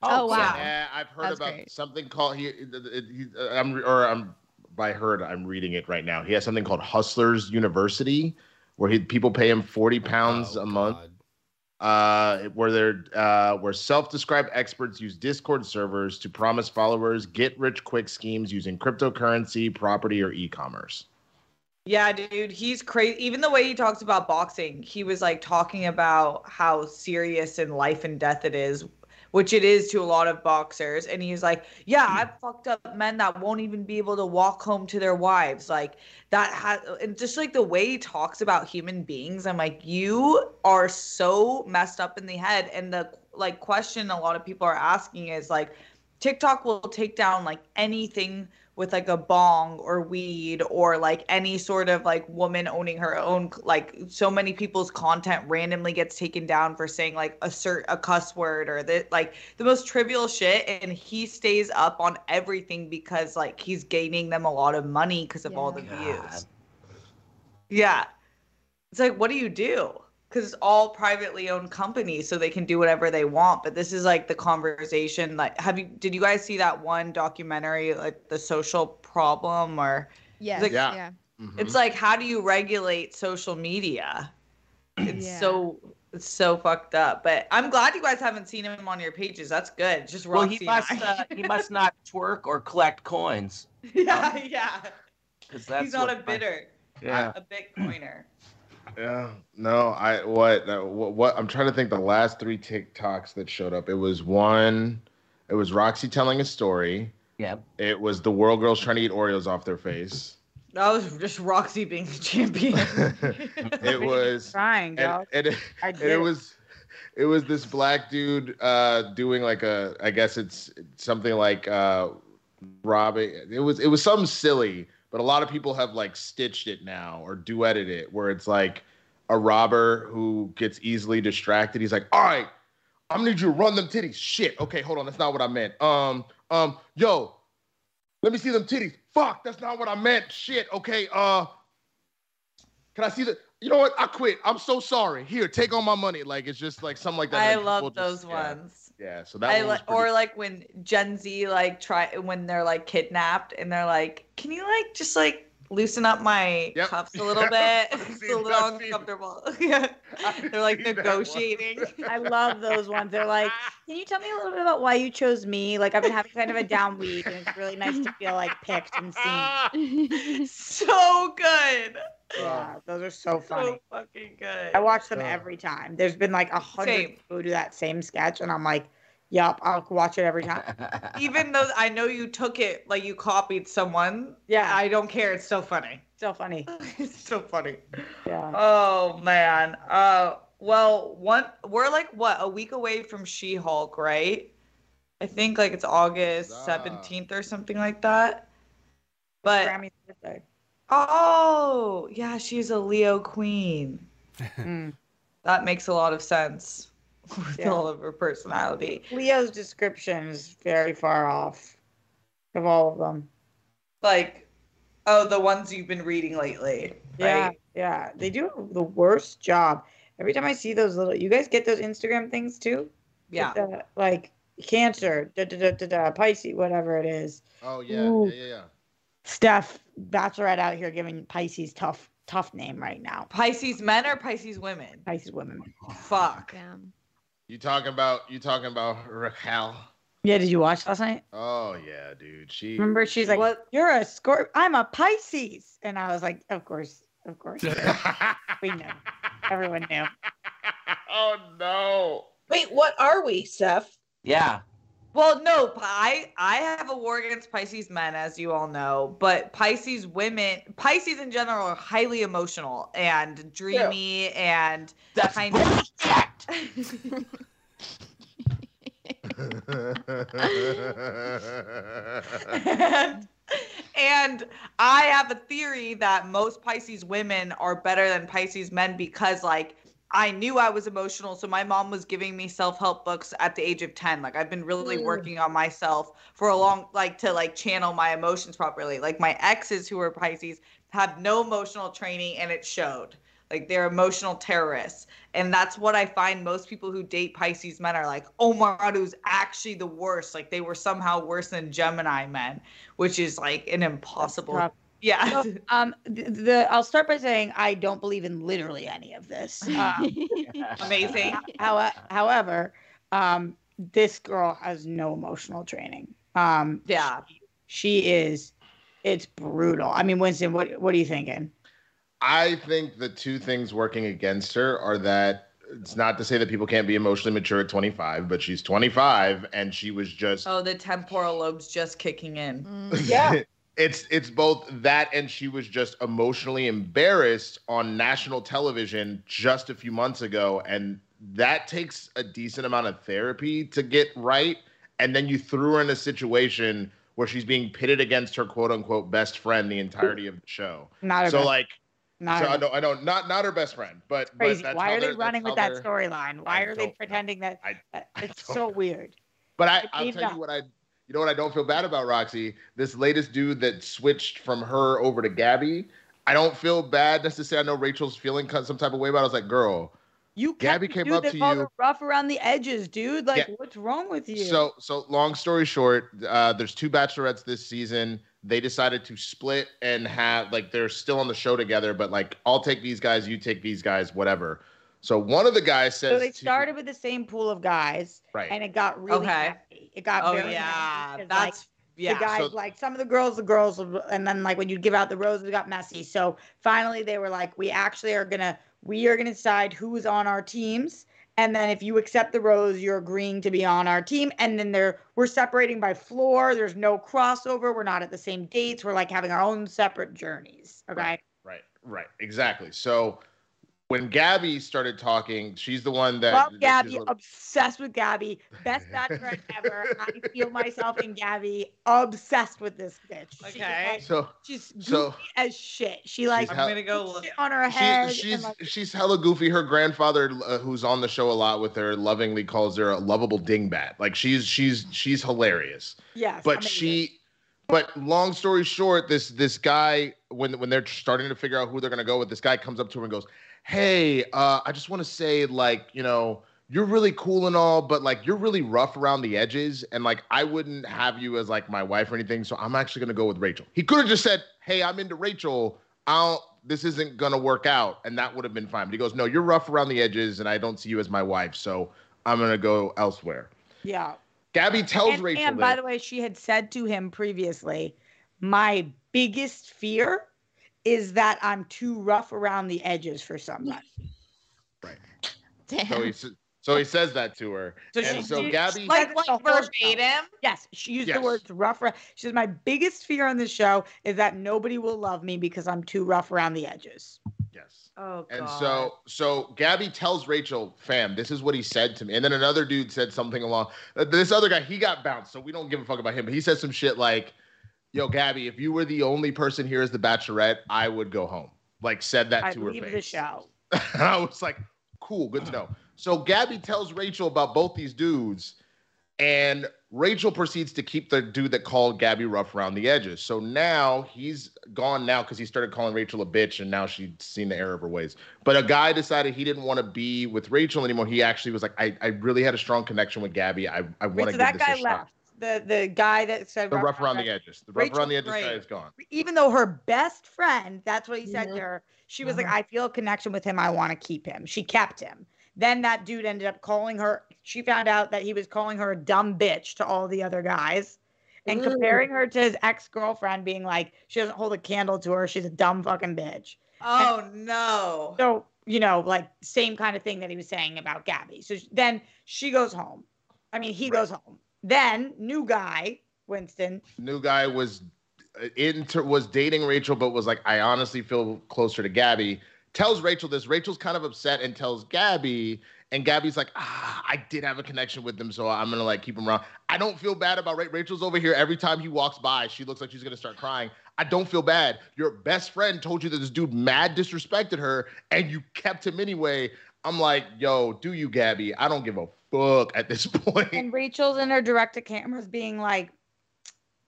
Oh, wow. Yeah, I've heard That's about great. something called he. it- it- he- uh, I'm or I'm by heard. I'm reading it right now. He has something called Hustlers University, where he people pay him forty pounds Oh, a month. Uh, where they're uh, where self-described experts use Discord servers to promise followers get-rich-quick schemes using cryptocurrency, property, or e-commerce. Yeah, dude, he's crazy. Even the way he talks about boxing, he was like talking about how serious and life and death it is, which it is to a lot of boxers. And he's like, Yeah, hmm. I've fucked up men that won't even be able to walk home to their wives. Like that has, and just like the way he talks about human beings, I'm like, You are so messed up in the head. And the like question a lot of people are asking is like, TikTok will take down like anything with like a bong or weed or like any sort of like woman owning her own like so many people's content randomly gets taken down for saying like assert a cuss word or the like the most trivial shit and he stays up on everything because like he's gaining them a lot of money because of all the God. views. Yeah. It's like what do you do? Cuz it's all privately owned companies so they can do whatever they want, but this is like the conversation like have you did you guys see that one documentary like the social problem or yes, Like- yeah. Yeah. Mhm. it's like how do you regulate social media? It's Yeah. so it's so fucked up. But I'm glad you guys haven't seen him on your pages. That's good. Just Well, he must. I. Uh, he must not *laughs* twerk or collect coins. yeah, yeah. Because that's He's not what a my- bidder, Yeah. a Bitcoiner. Yeah, no, I what, what what I'm trying to think the last three TikToks that showed up. It was one, it was Roxy telling a story. Yep. It was the world girls trying to eat Oreos off their face. That was just Roxy being the champion. *laughs* it *laughs* was Trying, and, dog. and, it, I and did. it was it was this black dude uh doing like a I guess it's something like uh robbing it was it was something silly, but a lot of people have like stitched it now or duetted it where it's like a robber who gets easily distracted. He's like, all right, I'm gonna need you to run them titties. Shit. Okay, hold on. That's not what I meant. Um, um, yo, let me see them titties. Fuck, that's not what I meant. Shit. Okay, uh, can I see the you know what? I quit. I'm so sorry. Here, take all my money. Like it's just like something like that. I Like, love just- those yeah. ones. Yeah, so that I one was like, pretty- or like when Gen Z like try when they're like kidnapped and they're like, "Can you like just like loosen up my Yep. cuffs a *laughs* little Yep. bit? It's a little uncomfortable." *laughs* yeah, they're like seen that one. negotiating. *laughs* I love those ones. They're like, can you tell me a little bit about why you chose me? Like, I've been having kind of a down week, and it's really nice to feel like picked and seen. so good, Yeah, those are so funny. so fucking good. I watch them every time. There's been like a hundred people who do that same sketch, and I'm like, yup, I'll watch it every time. *laughs* Even though I know you took it like you copied someone, Yeah, I don't care. It's still funny. still funny. *laughs* it's so funny. Yeah. Oh man. Uh well, one we're like what, a week away from She-Hulk, right? I think like it's August Huzzah. 17th or something like that. But Grammy's birthday. oh, yeah, she's a Leo queen. *laughs* Mm. That makes a lot of sense with Yeah. all of her personality. Leo's description is very far off of all of them. Like, oh, the ones you've been reading lately, Yeah, right? yeah. They do the worst job. Every time I see those little, you guys get those Instagram things too? Yeah. The, like Cancer, da, da, da, da, da, Pisces, whatever it is. Oh yeah, Ooh. yeah, yeah, yeah. Steph, Bachelorette out here giving Pisces tough, tough name right now. Pisces men or Pisces women? Pisces women. Fuck. Damn. You talking about you talking about Raquel? Yeah, did you watch last night? Oh yeah, dude. She Remember, she's like, What? "You're a Scorp. I'm a Pisces," and I was like, "Of course, of course, *laughs* we knew. Everyone knew." *laughs* oh no. Wait, what are we, Seth? Yeah. Well, no, I I have a war against Pisces men, as you all know, but Pisces women, Pisces in general, are highly emotional and dreamy and That's kind of. And, and I have a theory that most Pisces women are better than Pisces men because, like, I knew I was emotional, so my mom was giving me self-help books at the age of 10. Like I've been really Mm. working on myself for a long like to like channel my emotions properly. Like my exes who were Pisces have no emotional training and it showed. Like they're emotional terrorists. And that's what I find most people who date Pisces men are like, oh my god, it was actually the worst. Like they were somehow worse than Gemini men, which is like an impossible. Yeah. So, um, the, the I'll start by saying I don't believe in literally any of this. *laughs* Um, Amazing. how, however, um, this girl has no emotional training. Um, Yeah. she is. It's brutal. I mean, Winston, what what are you thinking? I think the two things working against her are that it's not to say that people can't be emotionally mature at 25, but she's 25 and she was just Oh, the temporal lobe's just kicking in. Mm. Yeah. *laughs* it's it's both that and she was just emotionally embarrassed on national television just a few months ago and that takes a decent amount of therapy to get right and then you threw her in a situation where she's being pitted against her quote unquote best friend the entirety of the show. Not her So best- like not so her I know I know not not her best friend, but but crazy. that's Why are they running with that storyline? Why I are they pretending that? I- that- *laughs* it's so know. weird. But I, But I'll tell that. you what I, you know what I don't feel bad about Roxy. This latest dude that switched from her over to Gabby. I don't feel bad necessarily. I know Rachel's feeling some type of way, but I was like, girl. You Gabby kept the came up that to called you- rough around the edges, dude. Like, Yeah. what's wrong with you? So so long story short, uh, there's two bachelorettes this season. They decided to split and have like they're still on the show together, but like I'll take these guys, you take these guys, whatever. So one of the guys says So they to- started with the same pool of guys, right. and it got really Okay. messy. It got Oh very yeah, messy 'cause, like, that's yeah. the guys So- like some of the girls, the girls, and then like when you give out the roses, it got messy. So finally, they were like, we actually are gonna we are gonna decide who's on our teams, and then if you accept the rose, you're agreeing to be on our team. And then they're we're separating by floor. There's no crossover. We're not at the same dates. We're like having our own separate journeys. Okay. Right, right, exactly. So when Gabby started talking, she's the one that Love Gabby, like- obsessed with Gabby, best bachelorette *laughs* ever. I feel myself in Gabby, obsessed with this bitch. She is, Okay. like, so she's goofy so- as shit. She like She's I'm gonna go look. on her head. She, she's like, she's hella goofy. Her grandfather, uh, who's on the show a lot with her, lovingly calls her a lovable dingbat. Like she's she's she's hilarious. yes, But amazing. she, but long story short, this this guy when when they're starting to figure out who they're gonna go with, this guy comes up to her and goes, "Hey, uh, I just want to say like you know." You're really cool and all, but like you're really rough around the edges, and like I wouldn't have you as like my wife or anything. So I'm actually gonna go with Rachel. He could have just said, "Hey, I'm into Rachel. I don't. This isn't gonna work out," and that would have been fine. But he goes, "No, you're rough around the edges, and I don't see you as my wife, so I'm gonna go elsewhere." yeah. Gabby tells And, Rachel. and by this. the way, she had said to him previously, "My biggest fear is that I'm too rough around the edges for somebody." *laughs* Damn. So he so he says that to her, So and she so did- Gabby. like the like whole verbatim. Yes, she used the words rough. She says, "My biggest fear on this show is that nobody will love me because I'm too rough around the edges." yes. Oh god. And so so Gabby tells Rachel, "Fam, this is what he said to me." And then another dude said something along. uh, This other guy, he got bounced, so we don't give a fuck about him. But he said some shit like, Yo, Gabby, if you were the only person here as the Bachelorette, I would go home. Like said that I to her leave face. the show. and *laughs* I was like, cool, good to know. So Gabby tells Rachel about both these dudes, and Rachel proceeds to keep the dude that called Gabby rough around the edges. So now he's gone now because he started calling Rachel a bitch, and now she's seen the error of her ways. But a guy decided he didn't want to be with Rachel anymore. He actually was like, I, I really had a strong connection with Gabby. I, I want to so give that this guy a shot. Left. The the guy that said The rough around the edges. The rough Rachel around the edges Gray. guy is gone. even though her best friend, that's what he said Mhm. to her, she was like, I feel a connection with him. I want to keep him. She kept him. Then that dude ended up calling her. She found out that he was calling her a dumb bitch to all the other guys and Ooh. comparing her to his ex girlfriend, being like, she doesn't hold a candle to her. She's a dumb fucking bitch. Oh no. So, you know, like same kind of thing that he was saying about Gabby. So sh- then she goes home. I mean, he goes home. Then, new guy, Winston, New guy was uh, inter was dating Rachel, but was like, I honestly feel closer to Gabby. Tells Rachel this. Rachel's kind of upset and tells Gabby, and Gabby's like, ah, I did have a connection with him, so I'm gonna like keep him around. I don't feel bad about Ra- Rachel's over here. Every time he walks by, she looks like she's gonna start crying. I don't feel bad. Your best friend told you that this dude mad disrespected her, and you kept him anyway. I'm like, yo, do you, Gabby? I don't give a fuck at this *laughs* point. and Rachel's in her direct to cameras being like,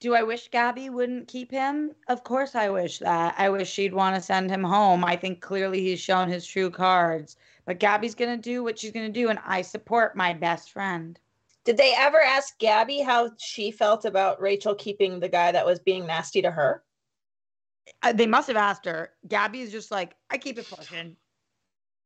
Do I wish Gabby wouldn't keep him? Of course I wish that. I wish she'd want to send him home. I think clearly he's shown his true cards. But Gabby's going to do what she's going to do, and I support my best friend. Did they ever ask Gabby how she felt about Rachel keeping the guy that was being nasty to her? Uh, they must have asked her. Gabby's just like, I keep it pushing.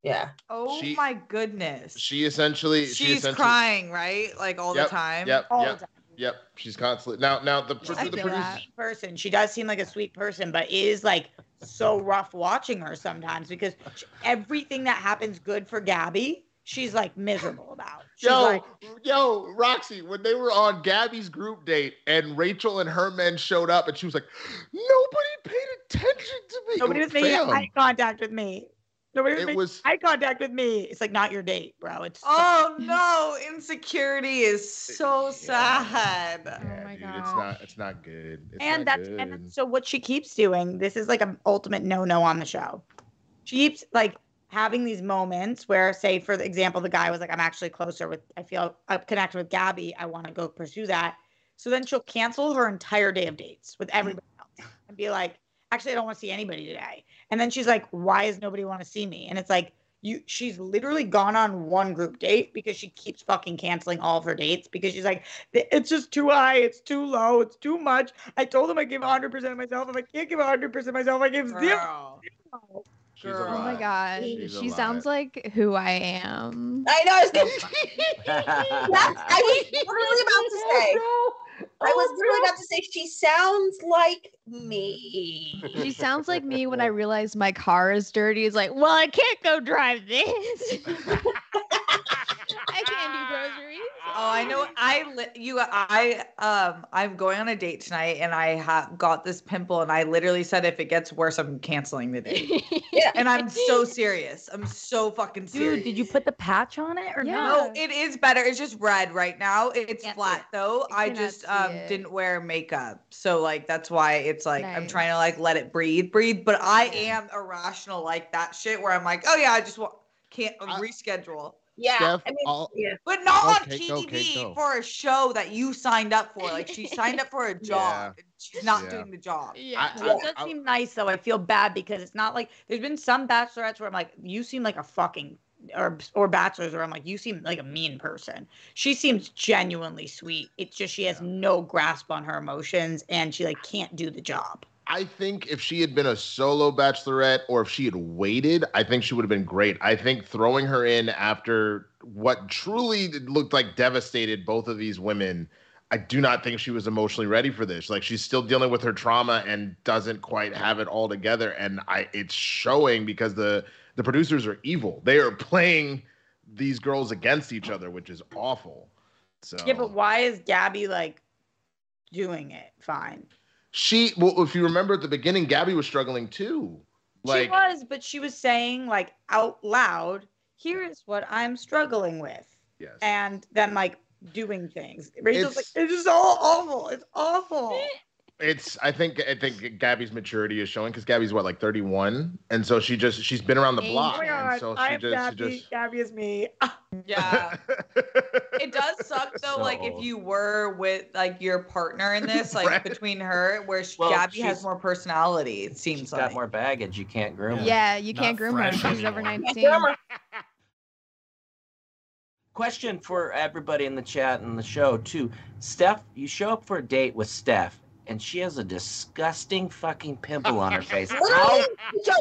Yeah. Oh She- my goodness. she essentially, she She's essentially, crying, right? Like all Yep, the time. Yep, All yep, the time. yep. She's constantly now. Now the, She's the, the producer. person. She does seem like a sweet person, but is like so rough watching her sometimes because sh- everything that happens good for Gabby, she's like miserable about. She's Yo, like, yo, Roxy, when they were on Gabby's group date and Rachel and her men showed up and she was like, nobody paid attention to me. nobody was making Fam, eye contact with me. Nobody was It making was eye contact with me. It's like not your date, bro. It's Oh *laughs* no, insecurity is so sad. yeah, oh my dude, it's God. not it's not good. It's and not that's good. and that's- so what she keeps doing. This is like an ultimate no no on the show. She keeps like having these moments where, say, for example, the guy was like, "I'm actually closer with. I feel I'm connected with Gabby. I want to go pursue that." So then she'll cancel her entire day of dates with everybody *laughs* else and be like, "Actually, I don't want to see anybody today." And then she's like, "Why does nobody want to see me?" And it's like. You, she's literally gone on one group date because she keeps fucking canceling all of her dates because she's like, it's just too high, it's too low, it's too much. I told him I give 100% of myself. If I can't give 100% of myself, I give zero. Girl. She's a girl. Oh my lie. god, She's she sounds like who I am. I know. I gonna, *laughs* *laughs* that's, I *laughs* was literally about to oh, say. I was oh, literally about to say she sounds like me. She sounds like me when I *laughs* realize my car is dirty. It's like, well, I can't go drive this. *laughs* I can't do groceries. Oh, I know. I li- you. I um. I'm going on a date tonight, and I have got this pimple, and I literally said, if it gets worse, I'm canceling the date. *laughs* Yeah, and I'm so serious. I'm so fucking serious. Dude, did you put the patch on it or Yeah. no? No, it is better. It's just red right now. It's Can't flat it. though. I just um it. didn't wear makeup. So like that's why it's like I'm trying to like let it breathe, breathe. But I Yeah. am irrational like that shit where I'm like, oh yeah, I just want can't I- reschedule. Yeah. Steph, I mean, yeah. But not Okay, on TV go, go. for a show that you signed up for. Like she signed up for a *laughs* job. and She's not Yeah. doing the job. Yeah. I- It does seem nice though. I feel bad because it's not like there's been some bachelorettes where I'm like, you seem like a fucking or or bachelors where I'm like, you seem like a mean person. She seems genuinely sweet. It's just she has no grasp on her emotions and she like can't do the job. I think if she had been a solo bachelorette or if she had waited, I think she would have been great. I think throwing her in after what truly looked like devastated both of these women, I do not think she was emotionally ready for this. Like she's still dealing with her trauma and doesn't quite have it all together. And I it's showing because the the producers are evil. They are playing these girls against each other, which is awful. So Yeah, but why is Gabby like doing it fine? she well, if you remember at the beginning, Gabby was struggling too. Like she was, but she was saying like out loud, here is what I'm struggling with. yes. And then like doing things. Rachel's It's- like, it's just all awful. It's awful. *laughs* It's I think I think Gabby's maturity is showing because Gabby's what like 31, and so she just she's been around the block, Oh my and god, so she I'm just, Gabby. just Gabby is me. Yeah. *laughs* It does suck though, So like if you were with like your partner in this, *laughs* like Right. between her, where she, Well, Gabby has more personality. It seems She's like. got more baggage. You can't groom her. Yeah, you can't groom her. fresh She's over 19. Question for everybody in the chat and the show too. Steph, you show up for a date with Steph, and she has a disgusting fucking pimple on her *laughs* face. How, Literally,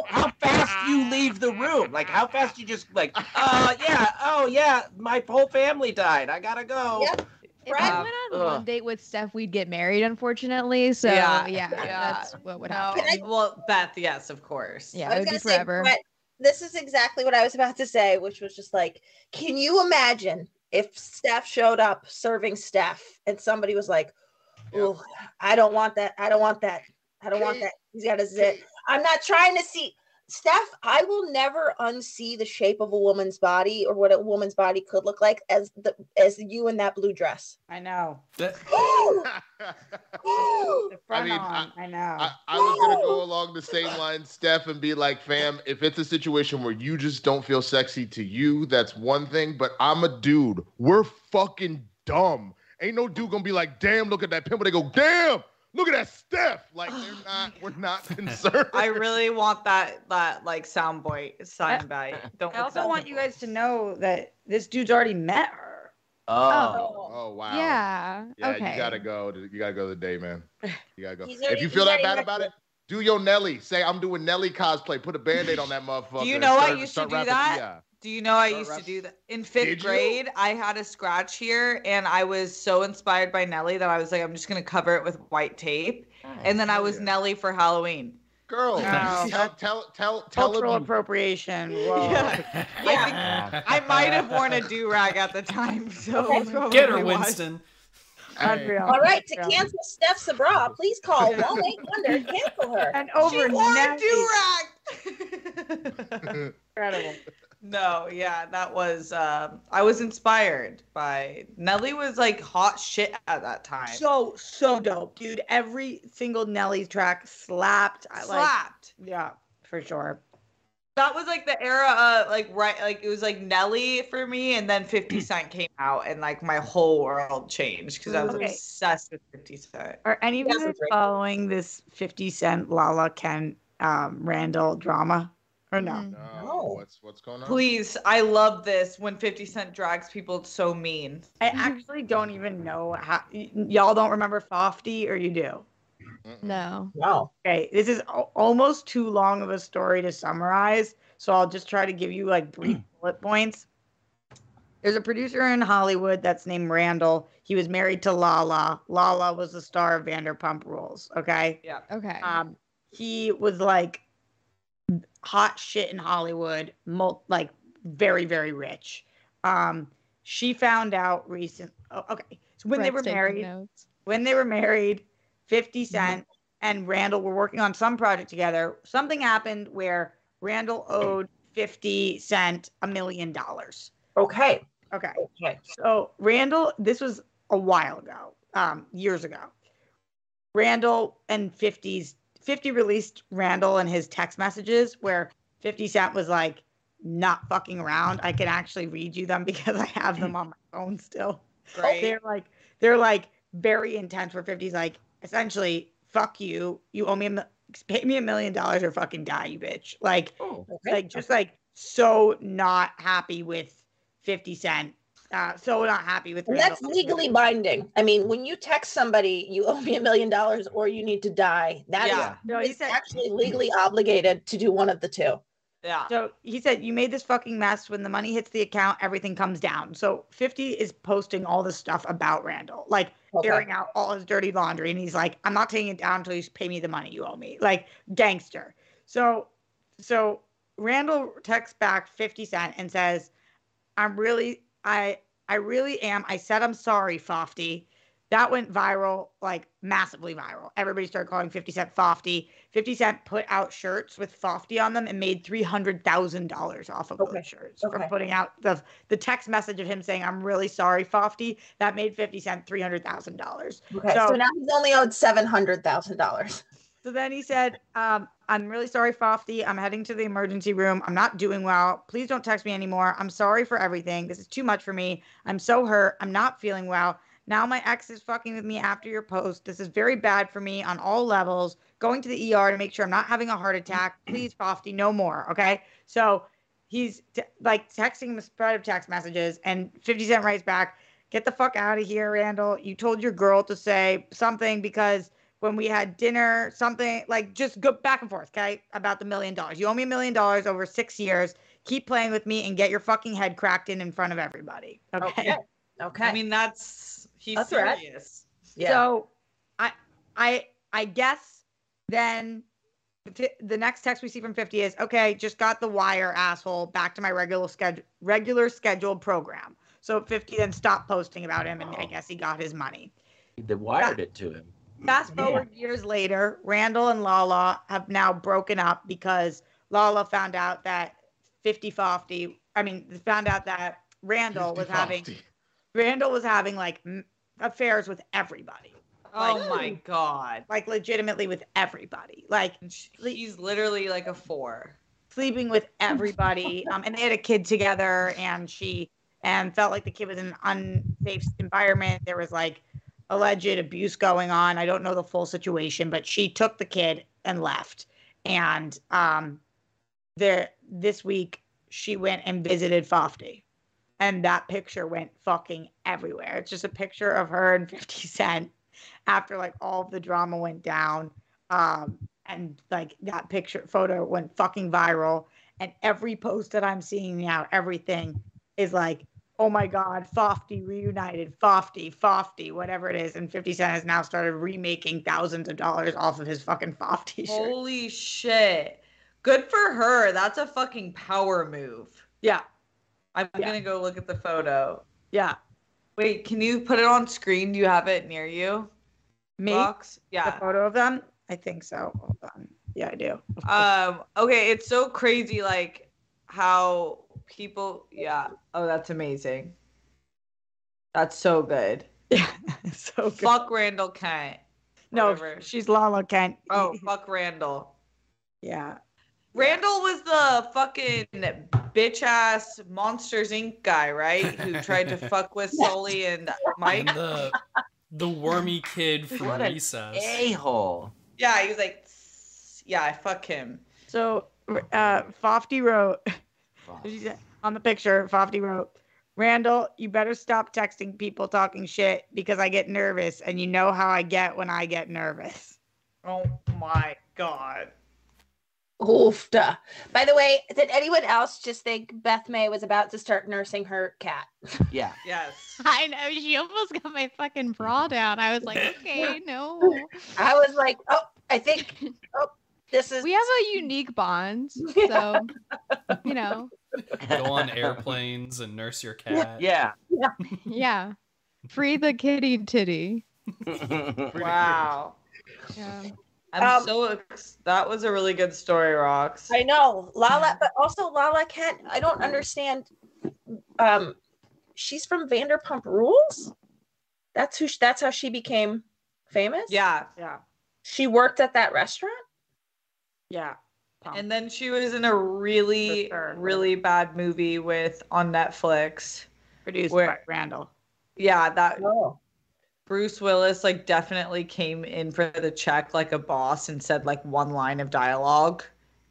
how fast you leave the room? Like how fast you just like, uh, yeah, oh yeah, my whole family died. I gotta go. Yep. If Right. I went on one date with Steph, we'd get married, unfortunately. So Yeah, yeah, yeah. that's what would no, happen. well, Beth, yes, of course. Yeah, it would be gonna say, forever. This is exactly what I was about to say, which was just like, can you imagine if Steph showed up serving Steph and somebody was like, "Oh, I don't want that. I don't want that. I don't want that. He's got a zit. I'm not trying to see." Steph, I will never unsee the shape of a woman's body or what a woman's body could look like as the as you in that blue dress. I know. That- *gasps* *laughs* The front mean, on. I, know. I, I was gonna go along the same line, Steph, and be like, fam, if it's a situation where you just don't feel sexy to you, that's one thing. But I'm a dude. We're fucking dumb. Ain't no dude gonna be like, damn, look at that pimple. They go, damn, look at that Steph. Like they're *sighs* not, we're not *laughs* concerned. I really want that that like sound boy sound bite. Don't I also that want you guys to know that this dude's already met her. Oh. Oh, oh wow. Yeah. Yeah, okay. you gotta go. to- You gotta go the day, man. You gotta go. *laughs* He's if you feel that bad about it, do your Nelly. Say I'm doing Nelly cosplay. Put a band-aid on that motherfucker. Do you and know I used to do rapping- that? Yeah. Do you know I Start used to do that in fifth Did you? grade? I had a scratch here, and I was so inspired by Nelly that I was like, I'm just gonna cover it with white tape, and then I was yeah. Nelly for Halloween. Girl, No. tell tell tell tell Cultural him. appropriation. *laughs* Whoa. Yeah. I think I might have worn a do rag at the time, so Okay. it's probably Get her. Winston. Unreal. All right, to Unreal. cancel Steph Sabra, please call *laughs* 1 800 cancel her. And She over wore a Nelly. do rag. *laughs* Incredible. No, yeah, that was. Um, I was inspired by Nelly. Was like hot shit at that time. So so dope, dude. Every single Nelly track slapped. I like. slapped. Yeah, for sure. That was like the era of like right like it was like Nelly for me and then 50 *clears throat* Cent came out and like my whole world changed because I was Okay. obsessed with 50 Cent. Are any of you guys it's right. following this 50 Cent Lala Kent um, Randall drama or no? Mhm. No, No. what's what's going on? Please, I love this when 50 Cent drags people so mean. I actually don't *laughs* even know how. y- y'all don't remember Fofty or you do? No. No. Okay, this is al- almost too long of a story to summarize, so I'll just try to give you like brief bullet points. There's a producer in Hollywood that's named Randall. He was married to Lala. Lala was the star of Vanderpump Rules. Okay. Yeah. Okay. Um, he was like hot shit in Hollywood, mul- like very very rich. Um, she found out recent. Oh, okay, so when they were married, notes. when they were married, 50 Cent and Randall were working on some project together. Something happened where Randall owed 50 Cent a million dollars. Okay. Okay. Okay. So Randall, this was a while ago, um, years ago. Randall and 50's 50 released Randall and his text messages where 50 Cent was like not fucking around. I can actually read you them *laughs* because I have them on my phone still. Great. They're like they're like very intense where 50's like essentially fuck you. You owe me a pay me a million dollars or fucking die, you bitch. Like Oh. Okay. like just like so not happy with 50 Cent. Uh, so not happy with And that's legally binding. I mean, when you text somebody, you owe me a million dollars or you need to die, that is Yeah. No, he said- actually legally obligated to do one of the two. yeah. So he said, You made this fucking mess. When the money hits the account, everything comes down. So 50 is posting all this stuff about Randall, like Okay. airing out all his dirty laundry. And he's like, I'm not taking it down until you pay me the money you owe me. Like gangster. So so Randall texts back 50 Cent and says, I'm really I I really am. I said I'm sorry, Fofty. That went viral, like massively viral. Everybody started calling 50 Cent Fofty. 50 Cent put out shirts with Fofty on them and made $300,000 off of Okay. those shirts from putting out the the text message of him saying, I'm really sorry, Fofty. That made 50 Cent $300,000. Okay, So- so, now he's only owed seven hundred thousand dollars. So then he said, um, I'm really sorry, Fofty. I'm heading to the emergency room. I'm not doing well. Please don't text me anymore. I'm sorry for everything. This is too much for me. I'm so hurt. I'm not feeling well. Now my ex is fucking with me after your post. This is very bad for me on all levels. Going to the ER to make sure I'm not having a heart attack. Please, Fofty, no more. Okay. So he's t- like texting the spread of text messages, and 50 Cent writes back, Get the fuck out of here, Randall. You told your girl to say something because when we had dinner, something like just go back and forth, okay? About the million dollars. You owe me a million dollars over six years. Keep playing with me and get your fucking head cracked in in front of everybody. Okay. Okay. Okay. I mean, that's he's A threat. serious. yeah. So I I I guess then the next text we see from 50 is okay, just got the wire asshole back to my regular schedule regular scheduled program. So 50 then stopped posting about him and I guess he got his money. They wired it to him. Fast forward years later, Randall and Lala have now broken up because Lala found out that 50 Fofty, I mean, found out that Randall was having Randall was having like affairs with everybody. Oh Like- my god. Like legitimately with everybody. Like He's literally like a four. sleeping with everybody. Um, and they had a kid together, and she and felt like the kid was in an unsafe environment. There was like alleged abuse going on. I don't know the full situation, but she took the kid and left. And um, there this week she went and visited Fofty, and that picture went fucking everywhere. It's just a picture of her and *laughs* Fifty Cent after like all the drama went down. Um, and like that picture photo went fucking viral and every post that i'm seeing now everything is like oh my god fofty reunited fofty fofty whatever it is and 50 cent has now started remaking thousands of dollars off of his fucking fofty *laughs* shirt Holy shit. Good for her. That's a fucking power move. yeah I'm Yeah. gonna go look at the photo. yeah Wait, can you put it on screen? Do you have it near you? me Box? the Yeah. photo of them i think so hold on yeah i do Um, okay, it's so crazy like how people yeah. Oh, that's amazing. That's so good. *laughs* yeah so good. Fuck Randall Kent. no whatever. she's lala kent Oh, fuck Randall. yeah Randall was the fucking bitch ass Monsters Inc. guy, right? Who tried to *laughs* fuck with Sully and Mike. And the the wormy kid *laughs* from What a Recess. A hole. Yeah, he was like, yeah, I fuck him. so uh fofty wrote She said- on the picture, Fofty wrote, Randall, you better stop texting people talking shit because I get nervous and you know how I get when I get nervous. Oh my god. Oofda. By the way, did anyone else just think Beth May was about to start nursing her cat? Yeah. *laughs* Yes. I know she almost got my fucking bra down. I was like, *laughs* okay, no. I was like, oh, I think, oh, this is. We have a unique bond, *laughs* so you know, Go on airplanes and nurse your cat. Yeah. yeah. yeah. Free the kitty titty. *laughs* Wow. Yeah. I'm Um, so ex- that was a really good story, Rox. I know Lala, but also Lala Kent. I don't understand. Um, she's from Vanderpump Rules. That's who. sh- That's how she became famous. Yeah. Yeah. She worked at that restaurant. Yeah. And then she was in a really, The third. really bad movie with on Netflix. Produced Where- by Randall. Yeah, that Oh. Bruce Willis like definitely came in for the check like a boss and said like one line of dialogue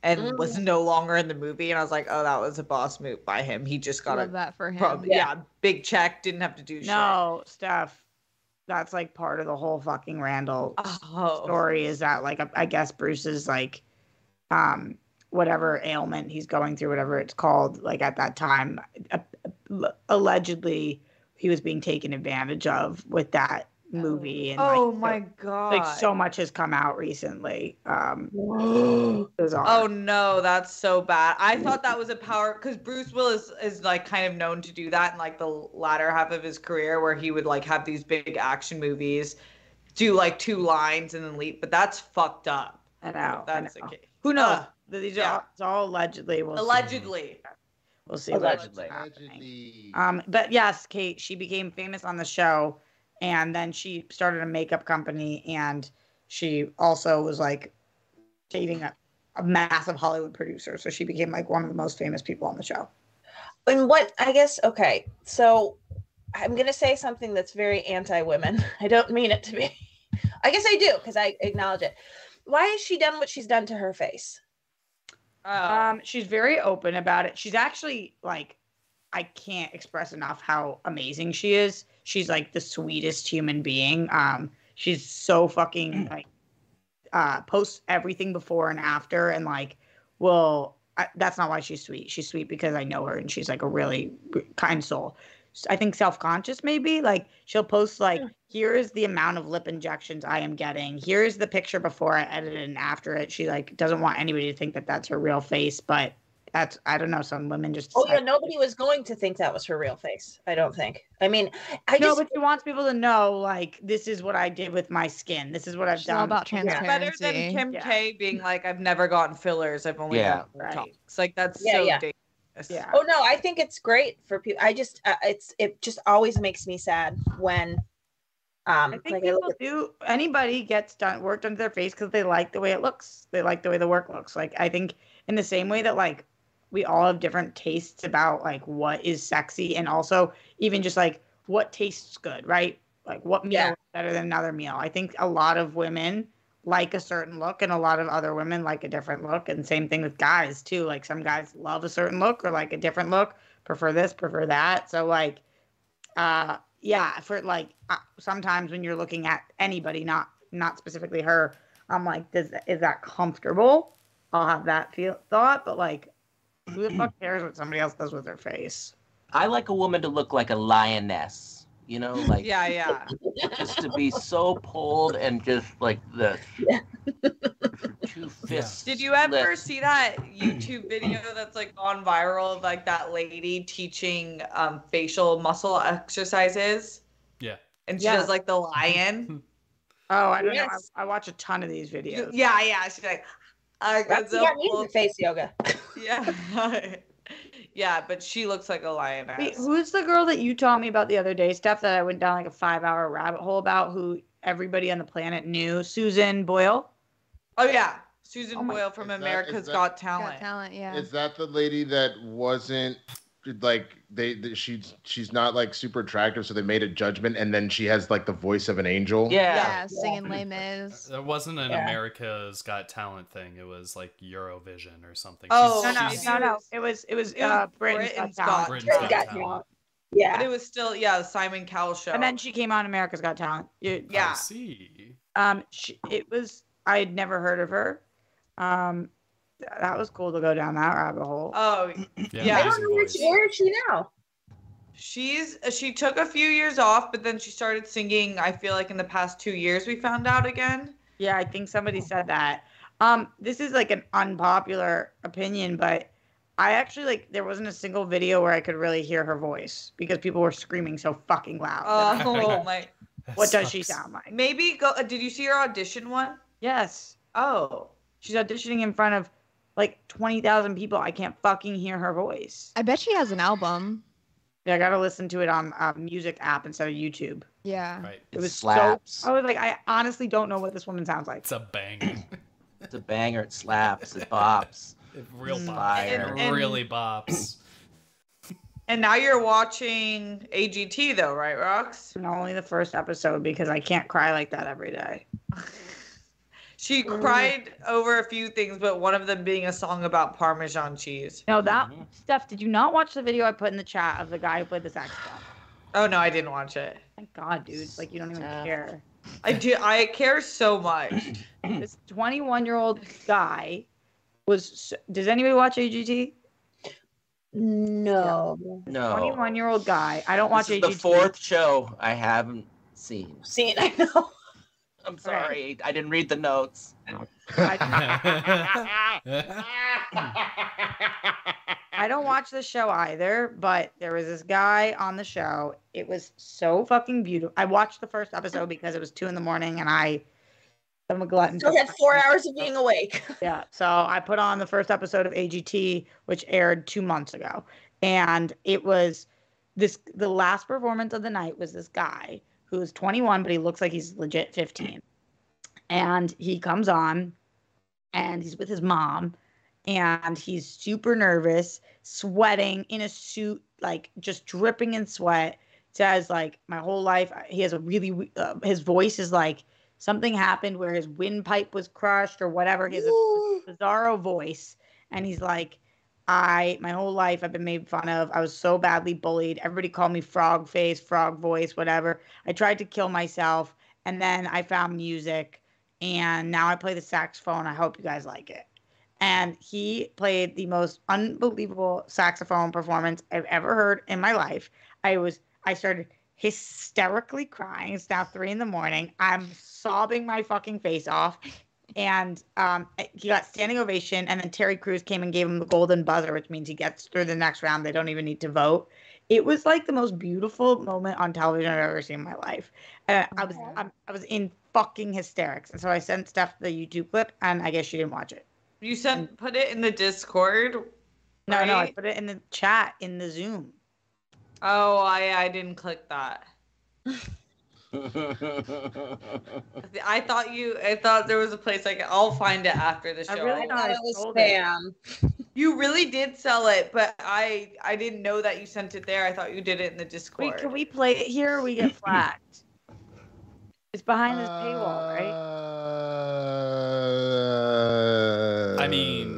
and Mm. was no longer in the movie. And I was like, oh, that was a boss move by him. He just got Love a that for him. prob- yeah. big check, didn't have to do shit. No, Steph. That's like part of the whole fucking Randall Oh, story is that like I guess Bruce is like um whatever ailment he's going through whatever it's called like at that time uh, allegedly he was being taken advantage of with that movie and Oh like, my so- god. like so much has come out recently. Um. *gasps* Oh no, that's so bad. I thought that was a power because Bruce Willis is like kind of known to do that in like the latter half of his career where he would like have these big action movies, do like two lines and then leave. But that's fucked up. I know. I That's know. the case. Who knows? Ugh. These yeah. are all, it's all allegedly. We'll see. Allegedly. We'll see. Allegedly. Allegedly. Um, but yes, Kate, she became famous on the show, and then she started a makeup company, and she also was like dating a, a massive Hollywood producer. So she became like one of the most famous people on the show. and what I guess okay, so I'm gonna say something that's very anti-women. *laughs* I don't mean it to be. I guess I do because I acknowledge it. Why has she done what she's done to her face? Oh. Um, she's very open about it. She's actually like, I can't express enough how amazing she is. She's like the sweetest human being. Um, she's so fucking like, uh, posts everything before and after, and like, well, I, that's not why she's sweet. She's sweet because I know her, and she's like a really kind soul. I think self conscious maybe like she'll post like here is the amount of lip injections I am getting. Here's the picture before I edit and after it. She like doesn't want anybody to think that that's her real face, but that's I don't know. Some women just Oh yeah, nobody was going to think that was her real face. I don't think. I mean, I no, just but she wants people to know like this is what I did with my skin. This is what I've She's done. all about Yeah. Better than Kim Yeah. K being like, I've never gotten fillers. I've only Yeah. gotten Right. Botox. Like that's Yeah, so yeah. dangerous. Yeah. Oh no, I think it's great for people. I just uh, it's it just always makes me sad when um I think like I people at, do. Anybody gets done worked to their face because they like the way it looks. They like the way the work looks. Like I think in the same way that like we all have different tastes about like what is sexy and also even just like what tastes good, right? Like what meal Yeah. is better than another meal. I think a lot of women like a certain look and a lot of other women like a different look and same thing with guys too like some guys love a certain look or like a different look prefer this prefer that so like uh yeah for like uh, sometimes when you're looking at anybody not not specifically her i'm like does is that comfortable i'll have that feel thought but like who the fuck *clears throat* cares what somebody else does with their face I like a woman to look like a lioness. You know, *laughs* like Yeah, yeah. just to be so pulled and just like this. *laughs* Two fists. Did you ever split. see that YouTube video that's like gone viral of like that lady teaching um, facial muscle exercises? Yeah. And she Yeah. does like the lion. *laughs* oh i don't know I, I watch a ton of these videos yeah, yeah. She's like, I got that's so what the face yoga. Yeah. Yeah, but she looks like a lioness. Wait, who's the girl that you taught me about the other day, Steph, that I went down like a five hour rabbit hole about who everybody on the planet knew? Susan Boyle? oh yeah, Susan Oh Boyle from Is that- America's is that- Got Got Talent. talent, yeah. Is that the lady that wasn't like they, they she's she's not like super attractive, so they made a judgment, and then she has like the voice of an angel. Yeah. yeah, singing Les Mis. There wasn't an Yeah. America's Got Talent thing. It was like Eurovision or something. Oh, No, She's- no, she's- no, no. It was it was It was uh Britain's, Britain's Got Got Talent. Britain's Got Got Talent. Talent. But it was still yeah, the Simon Cowell show. And then she came on America's Got Talent. You- Yeah. I see. Um, she, it was I had never heard of her. Um, th- that was cool to go down that rabbit hole. oh, *clears throat* Yeah, Yeah. I don't know where she, where is she now? she's she took a few years off, but then she started singing. I feel like in the past two years, we found out again. Yeah, I think somebody said that. Um, this is like an unpopular opinion, but I actually like there wasn't a single video where I could really hear her voice because people were screaming so fucking loud. that *laughs* I'm like, Oh my! That what does she sound like? Maybe go. uh, Did you see her audition one? Yes, Oh, she's auditioning in front of like twenty thousand people. I can't fucking hear her voice. I bet she has an album. Yeah, I gotta listen to it on a music app instead of YouTube. Yeah. Right. It It was slaps. so. I was like, I honestly don't know what this woman sounds like. It's a banger. *coughs* It's a banger. It slaps. It bops. It real Mm. bops. Fire. It And- really bops. *coughs* and now you're watching AGT though, right, Rox? And only the first episode because I can't cry like that every day. *laughs* She cried over a few things, but one of them being a song about Parmesan cheese. No, that Mhm. Steph, did you not watch the video I put in the chat of the guy who played the saxophone? Oh no, I didn't watch it. Thank God, dude. Like you don't even Steph. care. I do. I care so much. *clears throat* This 21 year old guy was. Does anybody watch AGT? No. No. 21 year old guy. I don't watch This is AGT. the fourth show I haven't seen. Seen. I know. I'm sorry. I didn't read the notes. *laughs* I don't watch the show either, but there was this guy on the show. It was so fucking beautiful. I watched the first episode because it was two in the morning and I I'm a glutton. Still had four hours of being awake. *laughs* Yeah. So I put on the first episode of AGT, which aired two months ago. And it was this the last performance of the night was this guy who is 21, but he looks like he's legit 15. And he comes on and he's with his mom and he's super nervous, sweating in a suit, like just dripping in sweat. Says like my whole life, he has a really uh, his voice is like something happened where his windpipe was crushed or whatever. He has a bizarro voice, and he's like, I my whole life I've been made fun of. I was so badly bullied. Everybody called me frog face, frog voice, whatever. I tried to kill myself, and then I found music, and now I play the saxophone. I hope you guys like it and he played the most unbelievable saxophone performance I've ever heard in my life. I was I started hysterically crying. It's now three in the morning. I'm sobbing my fucking face off. And um, he got standing ovation, and then Terry Crews came and gave him the golden buzzer, which means he gets through the next round. They don't even need to vote. It was like the most beautiful moment on television I've ever seen in my life. And I was I'm, I was in fucking hysterics. And so I sent Steph the YouTube clip, and I guess she didn't watch it. You sent put it in the Discord. No, no, I put it in the chat in the Zoom. Oh, I I didn't click that. *laughs* *laughs* I thought you. I thought there was a place like I'll find it after the show. I really thought I it was sold it. spam. *laughs* You really did sell it, but I I didn't know that you sent it there. I thought you did it in the Wait, Discord. can we play it here? Or we get flagged. *laughs* It's behind this paywall, right? Uh, I mean,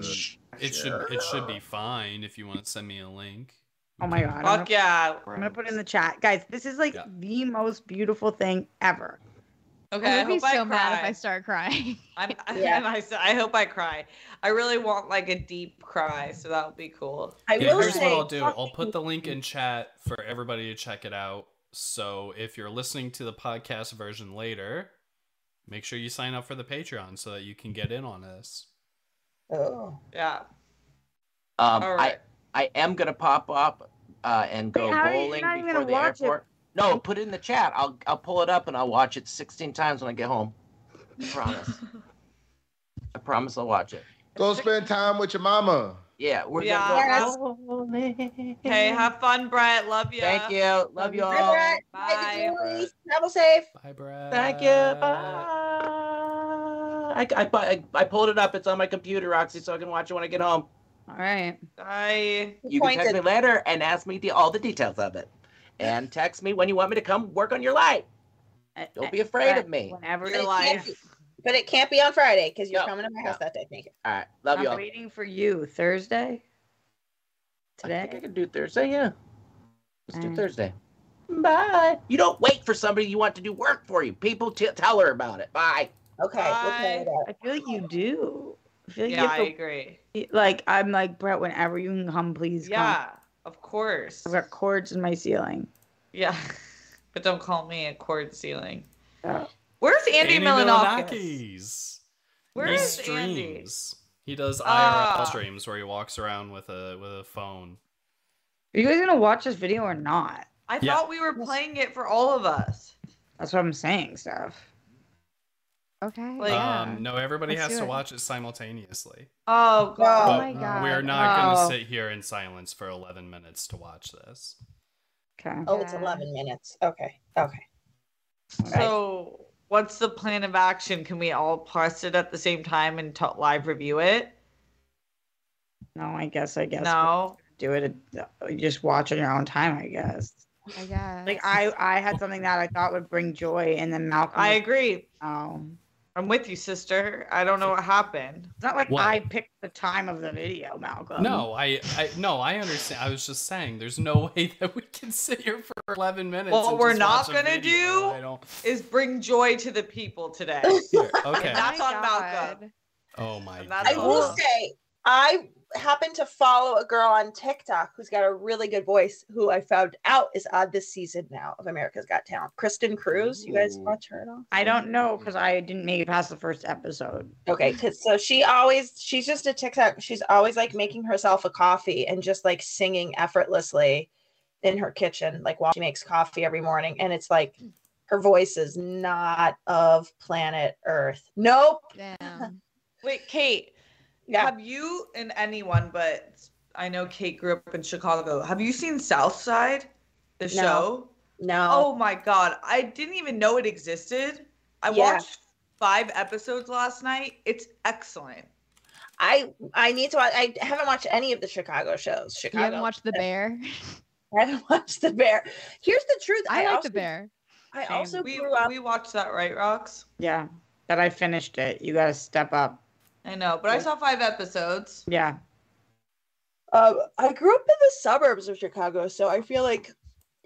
it should it should be fine if you want to send me a link. Oh my god! I'm Fuck gonna, yeah. I'm gonna put it in the chat, guys. This is like Yeah. the most beautiful thing ever. Okay, I I would be hope I so mad if. I start crying. I'm, *laughs* *laughs* Yeah. and I, s- I hope I cry. I really want like a deep cry, so that would be cool. I Yeah, will here's say, what I'll do. I'll put the link in chat for everybody to check it out. So if you're listening to the podcast version later, make sure you sign up for the Patreon so that you can get in on this. Oh. Yeah. Um, All right. I I am gonna pop up uh, and go how are you bowling before the watch it? airport. No, put it in the chat. I'll I'll pull it up and I'll watch it 16 times when I get home. I promise. I promise I'll watch it. Go spend time with your mama. Yeah, we're Yeah. gonna go bowling. Hey, have fun, Brett. Love you. Thank you. Love you Bye, all. Brett. Bye. Bye. Travel safe. Bye, Brad. Thank you. Bye. I, I, I, I pulled it up. It's on my computer, Roxy, so I can watch it when I get home. All right. Bye. You can text me Pointed. later and ask me the, all the details of it. And text me when you want me to come work on your light. Don't be afraid of me. Whenever Your life. like. life. Can't be- But it can't be on Friday because you're No, coming to my house that day. Thank you. All right. Love I'm you all. I'm waiting for you Thursday. Today. I think I can do Thursday, yeah. Let's do Alright. Thursday. Bye. You don't wait for somebody you want to do work for you. People t- tell her about it. Bye. Okay. We'll Bye. play it out. I feel like you do. I feel like Yeah, you I have agree. like I'm like Brett. Whenever you can come, please. come. Yeah, of course. I've got cords in my ceiling. Yeah, *laughs* but don't call me a cord ceiling. Yeah. Where's Andy, Milonakis? Milonakis. Where he is Andy? streams. He does IRL Ah. streams where he walks around with a with a phone. Are you guys gonna watch this video or not? I Yeah. thought we were playing it for all of us. That's what I'm saying, stuff. Okay. Like- yeah. Um, no, everybody Let's has to it. watch it simultaneously. Oh Oh god. But my God. We're not going Oh. to sit here in silence for 11 minutes to watch this. Okay. Oh, it's 11 minutes. Okay. Okay. So, what's the plan of action? Can we all press it at the same time and t- live review it? No, I guess. I guess. No. Do it. uh, just watch on your own time. I guess. I guess. *laughs* Like I, I had something that I thought would bring joy, and then Malcolm. I was- agree. Oh, I'm with you, sister. I don't know what happened. it's not like What? I picked the time of the video, Malcolm. No, I, I no, I understand. I was just saying, there's no *laughs* way that we can sit here for 11 minutes. What we're not gonna video. do Is bring joy to the people today. *laughs* Here, okay. That's Oh my on Malcolm. Oh my And that's I will say, I happened to follow a girl on TikTok who's got a really good voice, who I found out is on this season now of America's Got Talent. Kristen Cruz. You guys watch her at all? I don't know because I didn't make it past the first episode. Okay, 'cause- so she always she's just a TikTok. She's always like making herself a coffee and just like singing effortlessly in her kitchen, like while she makes coffee every morning. And it's like her voice is not of planet Earth. Nope. Damn. *laughs* Wait, Kate. Yeah. Have you and anyone, but I know Kate grew up in Chicago. Have you seen South Side, the No. show? No. Oh my god, I didn't even know it existed. I Yeah. watched five episodes last night. It's excellent. I I need to. watch I haven't watched any of the Chicago shows. You Chicago. haven't watched The *laughs* Bear? I haven't watched the Bear. Here's the truth. I, like also, The Bear. I Same. also We grew up. we watched that, right, Rox? Yeah, that I finished it. You got to step up. I know, but I saw five episodes. Yeah. Uh, I grew up in the suburbs of Chicago, so I feel like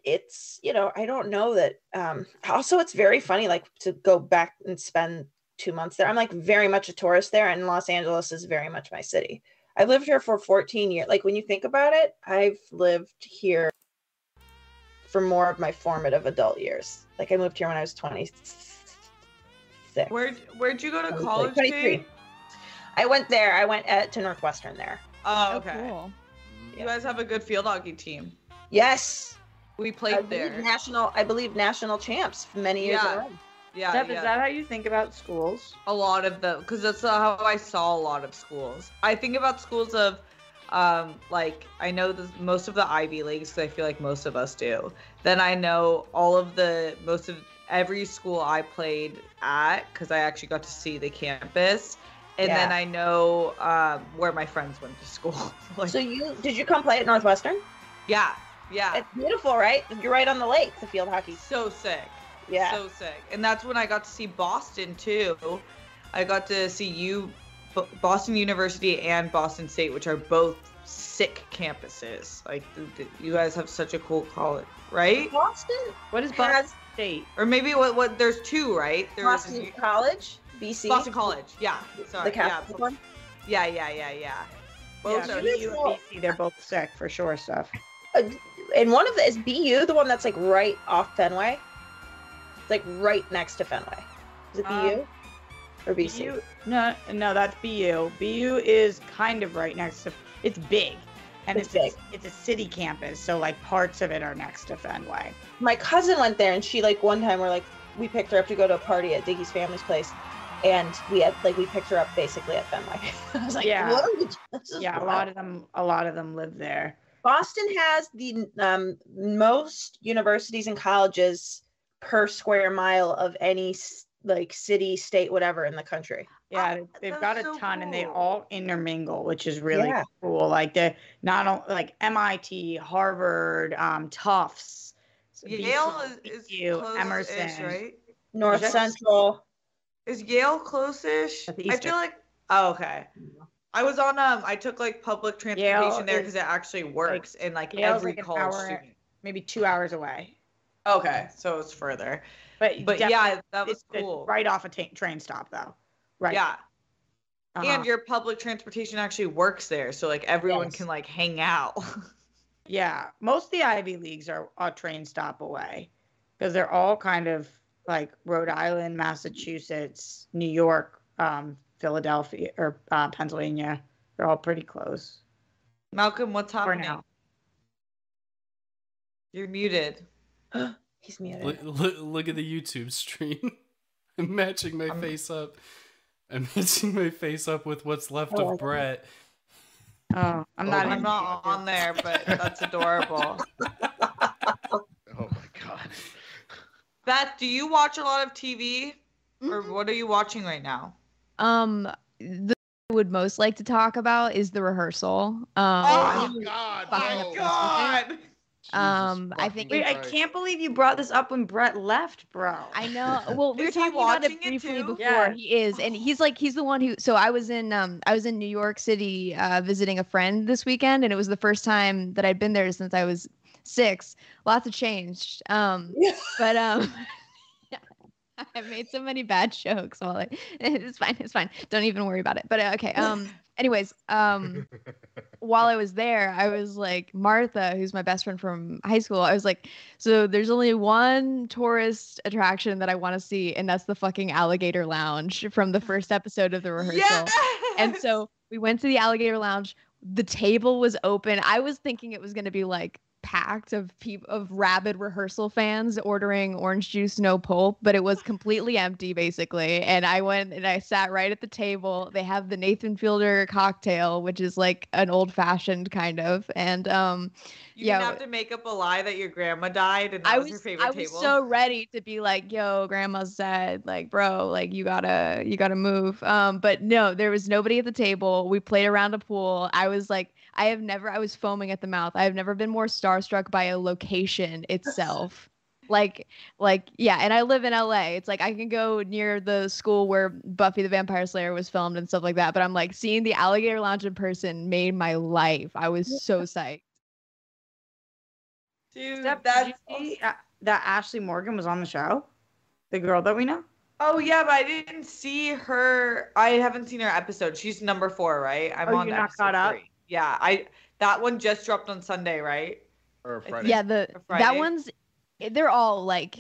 it's you know I don't know that. Um, also, it's very funny like to go back and spend two months there. I'm like very much a tourist there, and Los Angeles is very much my city. I lived here for 14 years. Like when you think about it, I've lived here for more of my formative adult years. Like I moved here when I was 26. Where where'd you go to I like, college? 23. Kate? I went there. I went at, to Northwestern there. Oh, Oh, okay. cool. You guys have a good field hockey team. Yes, We played believe there. national. I believe national champs many years. in a Yeah. row. Yeah, Steph, yeah. is that how you think about schools? a lot of them because that's how I saw a lot of schools. I think about schools of um like I know the, most of the Ivy leagues because I feel like most of us do. Then I know all of the most of every school I played at because I actually got to see the campus. And then I know um, where my friends went to school. *laughs* like, So you did you come play at Northwestern? yeah, yeah, It's beautiful, right? You're right on the lake. The field hockey. so sick. Yeah. So sick. And that's when I got to see Boston too. I got to see you, Boston University and Boston State, which are both sick campuses. Like you guys have such a cool college, right? Boston What is Boston has State? Or maybe what? What? There's two, right? There's Boston College, BC. Boston College. Yeah. Sorry. The yeah. Catholic one. Yeah. Yeah. Yeah. Yeah. Both Yeah, are. BU and BC, they're both sick for sure. Stuff. Uh, and one of the is BU, the one that's like right off Fenway. It's like right next to Fenway. Is it BU Um, or BC? BU, no, no, that's BU. BU is kind of right next to. It's big, and It's it's it's a city campus, so like parts of it are next to Fenway. my cousin went there and she like one time we're like we picked her up to go to a party at Diggy's family's place and we had like we picked her up basically at Fenway. *laughs* I was like, Yeah. what this is Yeah, a lot of them, a lot of them live there. Boston has the um, most universities and colleges per square mile of any like city, state, whatever in the country. Yeah, Oh, they- they've that's got a so ton, and they all intermingle, which is really Yeah. cool. Like the not only like MIT, Harvard, um, Tufts, Yale BC, is, is BU, close Emerson. right? North that- Central. Is Yale close-ish? I feel like. Oh, okay. I was on um. I took like public transportation there because it actually works, in like Yale's every like college hour- student. maybe two hours away. Okay, so it's further. But But yeah, that was cool. right off a train stop though. Right. Yeah, Uh-huh. and your public transportation actually works there, so like everyone Yes. can like hang out. *laughs* Yeah, most of the Ivy Leagues are a train stop away because they're all kind of like Rhode Island, Massachusetts, New York, um, Philadelphia, or uh, Pennsylvania. They're all pretty close Malcolm, what's for happening? now. You're muted. *gasps* He's muted. Look, look, look at the YouTube stream. *laughs* I'm matching my I'm- face up. I'm *laughs* matching my face up with what's left Oh, of Brett. Oh, I'm not. I'm not on there, but that's *laughs* adorable. Oh my god. Beth, do you watch a lot of TV, or Mhm. what are you watching right now? Um, the I would most like to talk about is the rehearsal. Um, Oh my god. Fucking no. God. *laughs* Um, I think Wait, I can't believe you brought this up when Brett left, bro. I know. Well, *laughs* we were talking about it watching it briefly before. Yeah. He is, and he's like he's the one who. So I was in um I was in New York City uh, visiting a friend this weekend, and it was the first time that I'd been there since I was six. Lots have changed. Um, but *laughs* um, *laughs* I made so many bad jokes while I *laughs* it's fine, it's fine. Don't even worry about it. But uh, okay. Um anyways, um while I was there, I was like Martha, who's my best friend from high school. I was like, so there's only one tourist attraction that I want to see, and that's the fucking alligator lounge from the first episode of the rehearsal. And so we went to the alligator lounge. The table was open. I was thinking it was going to be like packed of people of rabid rehearsal fans ordering orange juice no pulp but it was completely empty basically and i went and i sat right at the table they have the nathan fielder cocktail which is like an old fashioned kind of and um You yeah didn't have to make up a lie that your grandma died and that I was, was your favorite I was so ready to be like, "Yo, grandma's dead." Like, bro, like you gotta you gotta move. Um, but no, there was nobody at the table. We played around a pool. I was like, I have never. I was foaming at the mouth. I have never been more starstruck by a location *laughs* itself. like, like yeah. And I live in LA. It's like I can go near the school where Buffy the Vampire Slayer was filmed and stuff like that. But I'm like seeing the Alligator Lounge in person made my life. I was so psyched. Dude, Steph, did that's you see uh, that Ashley Morgan was on the show? The girl that we know? Oh yeah, but I didn't see her. I haven't seen her episode. She's number four, right? I'm Oh, on you're not episode caught up? three. Yeah, I that one just dropped on Sunday, right? Or Friday. Yeah, the Or that one's they're all like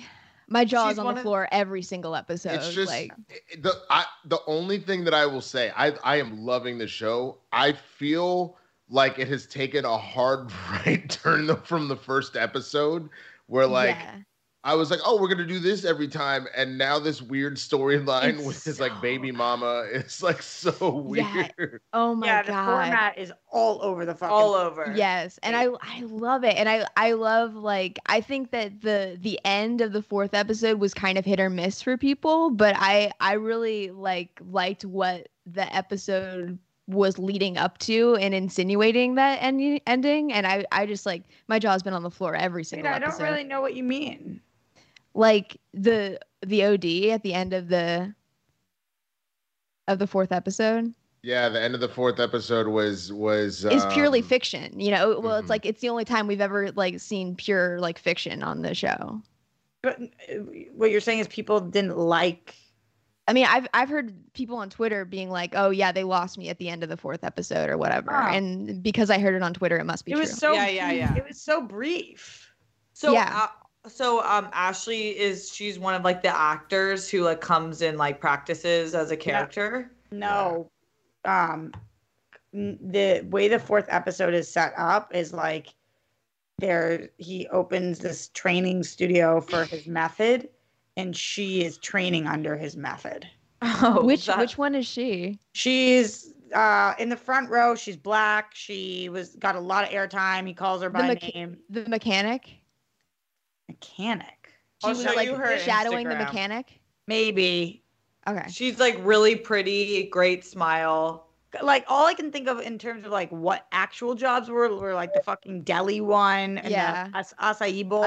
my jaw She's is on one the of- floor every single episode. It's just like the I the only thing that I will say, I I am loving the show. I feel like it has taken a hard *laughs* right turn from the first episode where like yeah. I was like, oh, we're gonna do this every time, and now this weird storyline with his like baby mama is like so Yeah. weird. Oh my yeah, the god. format is all over the fucking. All over. Yes, and I I love it, and I I love like I think that the the end of the fourth episode was kind of hit or miss for people, but I I really like liked what the episode was leading up to and insinuating that end- ending, and I I just like my jaw's been on the floor every Wait, single I don't episode. really know what you mean. Like the the OD at the end of the of the fourth episode Yeah, the end of the fourth episode was was is purely um, fiction. You know, well, mhm. it's like it's the only time we've ever like seen pure like fiction on the show. But uh, what you're saying is people didn't like. I mean, I've I've heard people on Twitter being like, "Oh yeah, they lost me at the end of the fourth episode or whatever," Oh. and because I heard it on Twitter, it must be It true. was so. Yeah, yeah, yeah. It was so brief. So Yeah. uh, so um Ashley is she's one of like the actors who like comes in like practices as a character. No, um, the way the fourth episode is set up is like there he opens this training studio for his *laughs* method, and she is training under his method. Oh, *laughs* which that- which one is she? She's uh in the front row. She's black. She was got a lot of airtime. He calls her The by mecha- name. The mechanic. Mechanic. She I'll was show like you her shadowing the mechanic. Maybe. Okay. She's like really pretty, great smile. Like all I can think of in terms of like what actual jobs were were like the fucking deli one and Yeah. the as- acai bowl.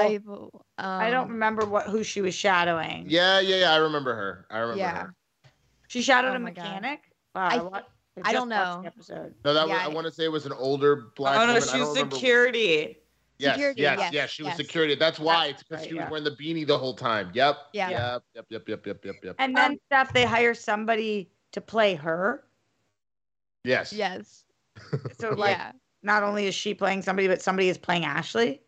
I, I don't um, remember what who she was shadowing. Yeah, yeah, yeah. I remember her. I remember Yeah. her. She shadowed Oh a my God. mechanic. I Wow, what- I just don't know. the Episode. No, that Yeah, was, I I- want to say it was an older black oh no, woman. I she's don't remember- security. Yes, Security, yes, yes, yes. She was yes. security. That's why. It's because right, she was yeah. wearing the beanie the whole time. Yep. Yeah. Yep. Yep. Yep. Yep. Yep. Yep. Yep. And then Steph, they hire somebody to play her. Yes. Yes. *laughs* So like yeah. not only is she playing somebody, but somebody is playing Ashley.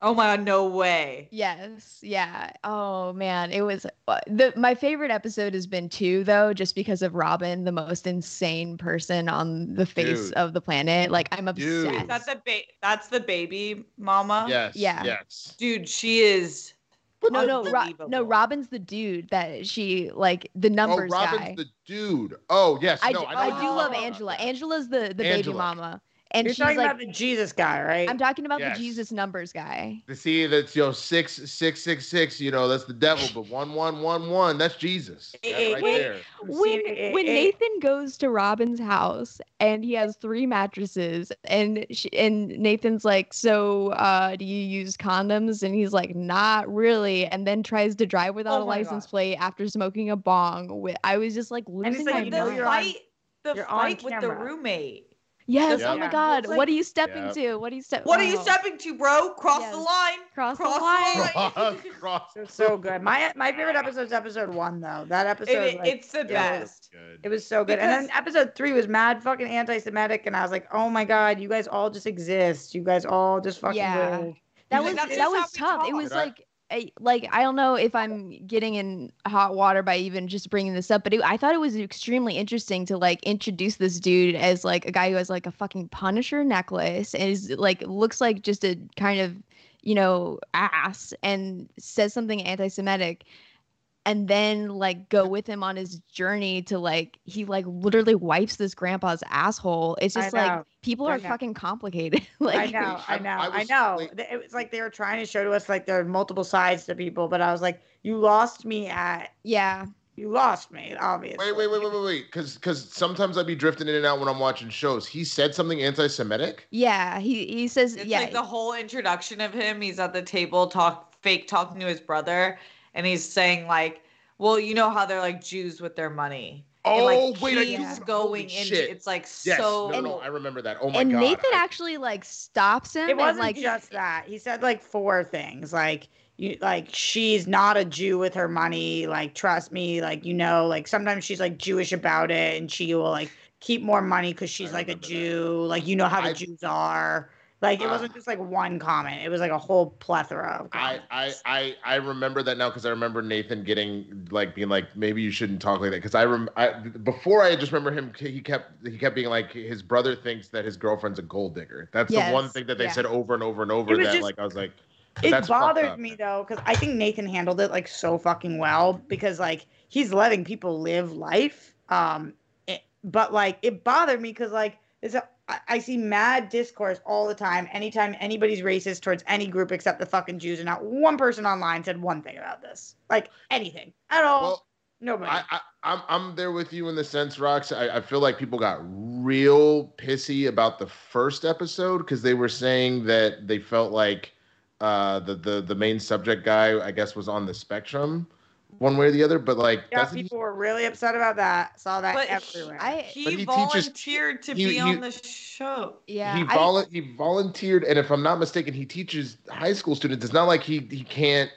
Oh my god, no way. Yes. Yeah. Oh man, it was uh, the my favorite episode has been two though, just because of Robin, the most insane person on the face Dude. of the planet. Like I'm Dude. obsessed. That's the ba- that's the baby mama. Yes. Yeah. Yes. Dude, she is no, no, Ro- no. Robin's the dude that she like the numbers Oh, Robin's guy. the dude. Oh, yes. I, no, do, I, I do love Angela. Angela's the the baby mama, and You're she's talking like about the Jesus guy, right? I'm talking about Yes. the Jesus numbers guy. To see that's you know six six six six. You know that's the devil, but one one one one. That's Jesus. *laughs* That right hey, there. when when Nathan goes to Robin's house and he has three mattresses and she, and Nathan's like, "So, uh, do you use condoms?" And he's like, "Not really." And then tries to drive without Oh a license God. plate after smoking a bong. With I was just like it's losing like, my you the mind. fight the you're fight with the roommate. Yes. Yep. Oh my God. Like- what are you stepping Yep. to? What are you stepping? What are you oh. stepping to, bro? Cross Yes. the line. Cross, Cross the the line. line. Cross, *laughs* *laughs* cross. It so good. My my favorite episode is episode one though. That episode, It- like, it's the yeah, best. Good. It was so good. and then episode three was mad fucking anti-Semitic, and I was like, oh my god, you guys all just exist. You guys all just fucking Yeah. live. That was like, that just how was we tough. It was like Like I don't know if I'm getting in hot water by even just bringing this up, but it, I thought it was extremely interesting to like introduce this dude as like a guy who has like a fucking Punisher necklace and is like looks like just a kind of you know ass and says something anti-Semitic, and then like go with him on his journey to like he like literally wipes this grandpa's asshole. It's just like people I are know. fucking complicated. *laughs* like I know, I I- know, I I, was- know. wait. Th- It was like they were trying to show to us like there are multiple sides to people, but I was like, you lost me at yeah. you lost me, obviously. Wait, wait, wait, wait, wait, wait. Because because sometimes I'd be drifting in and out when I'm watching shows. He said something anti-Semitic. Yeah, he he says It's yeah. like the whole introduction of him. He's at the table, talk fake talking to his brother, and he's saying like, "Well, you know how they're like Jews with their money." and, Oh like, wait, I keeps going holy into it's like Yes, so. no, no, I remember that. Oh my and god. Nathan I- actually like stops him it wasn't like just that. He said like four things, like you like she's not a Jew with her money. Like trust me, like you know, like sometimes she's like Jewish about it, and she will like keep more money because she's I like a remember that. Jew. Like you know how the I- Jews are. Like it Ah. wasn't just like one comment. It was like a whole plethora of I, comments. I, I, I I remember that now because I remember Nathan getting like being like maybe you shouldn't talk like that because I rem I before I just remember him he kept he kept being like his brother thinks that his girlfriend's a gold digger. That's the one thing that they yeah. said over and over and over. That just- like I was like it bothered me though because I think Nathan handled it like so fucking well because like he's letting people live life. Um, it, but like it bothered me because like it's a, I, I see mad discourse all the time. Anytime anybody's racist towards any group except the fucking Jews, and not one person online said one thing about this, like anything at all. Well, Nobody. I, I I'm I'm there with you in the sense, Rox. I, I feel like people got real pissy about the first episode because they were saying that they felt like uh the, the the main subject guy, I guess, was on the spectrum one way or the other. But like yeah, doesn't he- people were really upset about that. Saw that But he- everywhere. I he, But he teaches- volunteered to he- be he- on the show. yeah. he I- he volunteered, and if I'm not mistaken, he teaches high school students. It's not like he he can't.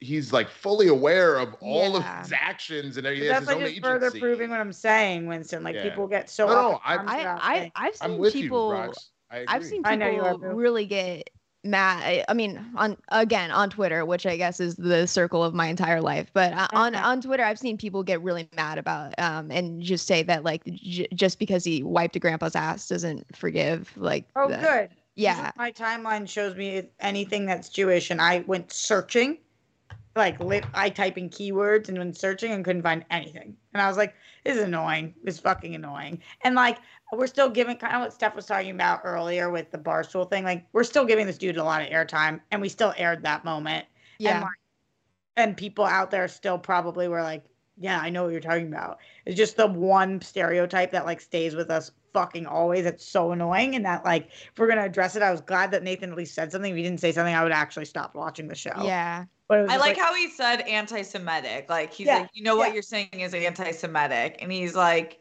He's like fully aware of all Yeah. of his actions and But he has that's his like own just agency. further proving what I'm saying, Winston. Like Yeah. people get so No, no, I, I, I, I've seen I'm with people you, Rox. I I've agree. seen I know you are, people really get mad. I- mean, on again on Twitter, which I guess is the circle of my entire life. But uh, on on Twitter, I've seen people get really mad about um and just say that like j- just because he wiped a grandpa's ass doesn't forgive like. Oh, the- good. Yeah. My timeline shows me anything that's Jewish, and I went searching, like lit, I type in keywords and went searching and couldn't find anything. And I was like, "This is annoying. This is fucking annoying." And like, we're still giving kind of what Steph was talking about earlier with the barstool thing. Like, we're still giving this dude a lot of airtime, and we still aired that moment. Yeah. And, like, and people out there still probably were like, yeah, I know what you're talking about. It's just the one stereotype that like stays with us fucking always. It's so annoying. And that like if we're gonna address it, I was glad that Nathan at least said something. If he didn't say something, I would actually stop watching the show. Yeah. I just like how he said anti-Semitic. Like he's Yeah, like, you know what yeah. you're saying is anti-Semitic, and he's like,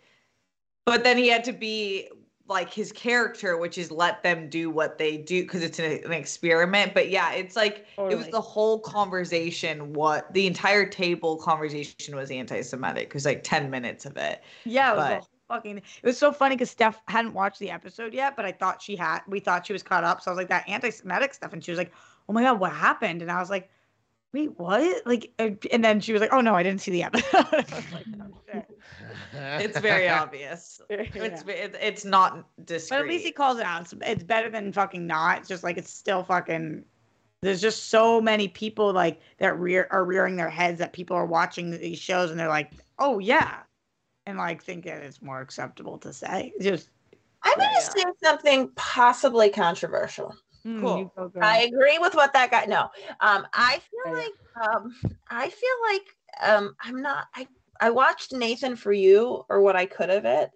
but then he had to be like his character, which is let them do what they do because it's an, an experiment. But yeah, it's like it was the whole conversation. What the entire table conversation was anti-Semitic. It was like ten minutes of it. Yeah, it but- fucking. It was so funny because Steph hadn't watched the episode yet, but I thought she had. We thought she was caught up, so I was like that anti-Semitic stuff, and she was like, "Oh my god, what happened?" And I was like, "Wait, what?" Like, and then she was like, "Oh no, I didn't see the episode." *laughs* Like, "Oh. *laughs* It's very obvious. *laughs* It's Yeah. it, it's not discreet. But at least he calls it out. It's, it's better than fucking not. It's just like it's still fucking. There's just so many people like that rear are rearing their heads that people are watching these shows and they're like, oh yeah, and like think that it's more acceptable to say. It's just I'm going to say something possibly controversial. Hmm, Cool. go. I agree with what that guy. No, um, I feel Yeah. like um, I feel like um, I'm not. I I watched Nathan for You or what I could of it,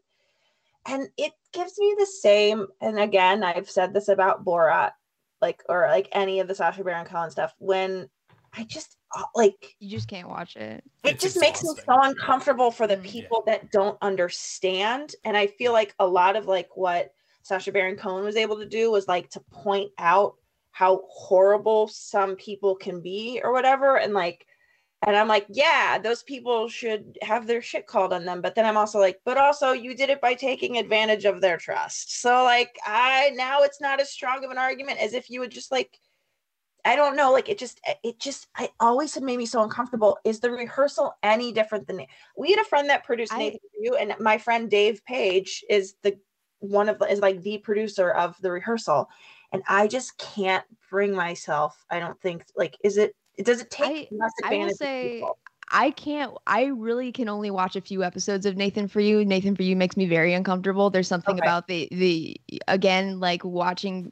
and it gives me the same. And again, I've said this about Borat, like or like any of the Sacha Baron Cohen stuff. When I just uh, like You just can't watch it. it It's just makes me so uncomfortable for the Mm. people that don't understand and i feel like a lot of like what Sacha Baron Cohen was able to do was like to point out how horrible some people can be or whatever and like and I'm like, yeah, those people should have their shit called on them. But then I'm also like, but also you did it by taking advantage of their trust. So like I now it's not as strong of an argument as if you would just like I don't know, like it just it just I always have made me so uncomfortable. Is the rehearsal any different than we had a friend that produced I- Nathan for You, and my friend Dave Page is the one of the is like the producer of the rehearsal. And I just can't bring myself, I don't think like is it does it take I- I will say- people? I can't. I really can only watch a few episodes of Nathan for You. Nathan for You makes me very uncomfortable. There's something Okay. about the the again like watching,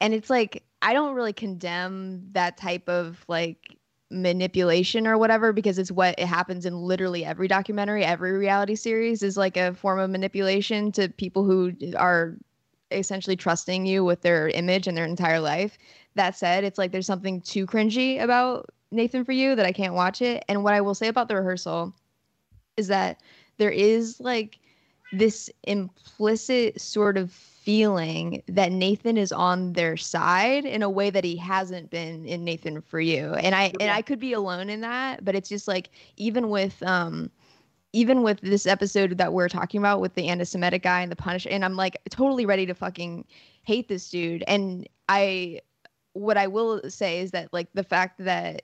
and it's like I don't really condemn that type of like manipulation or whatever because it's what it happens in literally every documentary, every reality series is like a form of manipulation to people who are essentially trusting you with their image and their entire life. That said, it's like there's something too cringy about Nathan for you that I can't watch it. And what I will say about the rehearsal is that there is like this implicit sort of feeling that Nathan is on their side in a way that he hasn't been in Nathan for you. And I and I could be alone in that, but it's just like even with um even with this episode that we're talking about with the anti-Semitic guy and the punish, and I'm like totally ready to fucking hate this dude. And I, what I will say is that like the fact that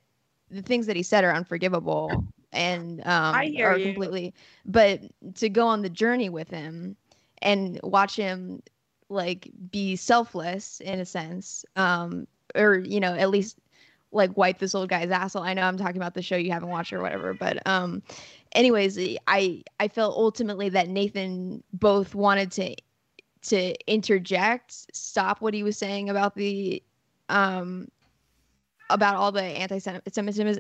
the things that he said are unforgivable and um, I hear are you. completely. But to go on the journey with him and watch him like be selfless in a sense, um, or you know at least like wipe this old guy's asshole. I know I'm talking about the show you haven't watched or whatever, but um anyways, I I felt ultimately that Nathan both wanted to to interject, stop what he was saying about the um about all the anti-Semitism,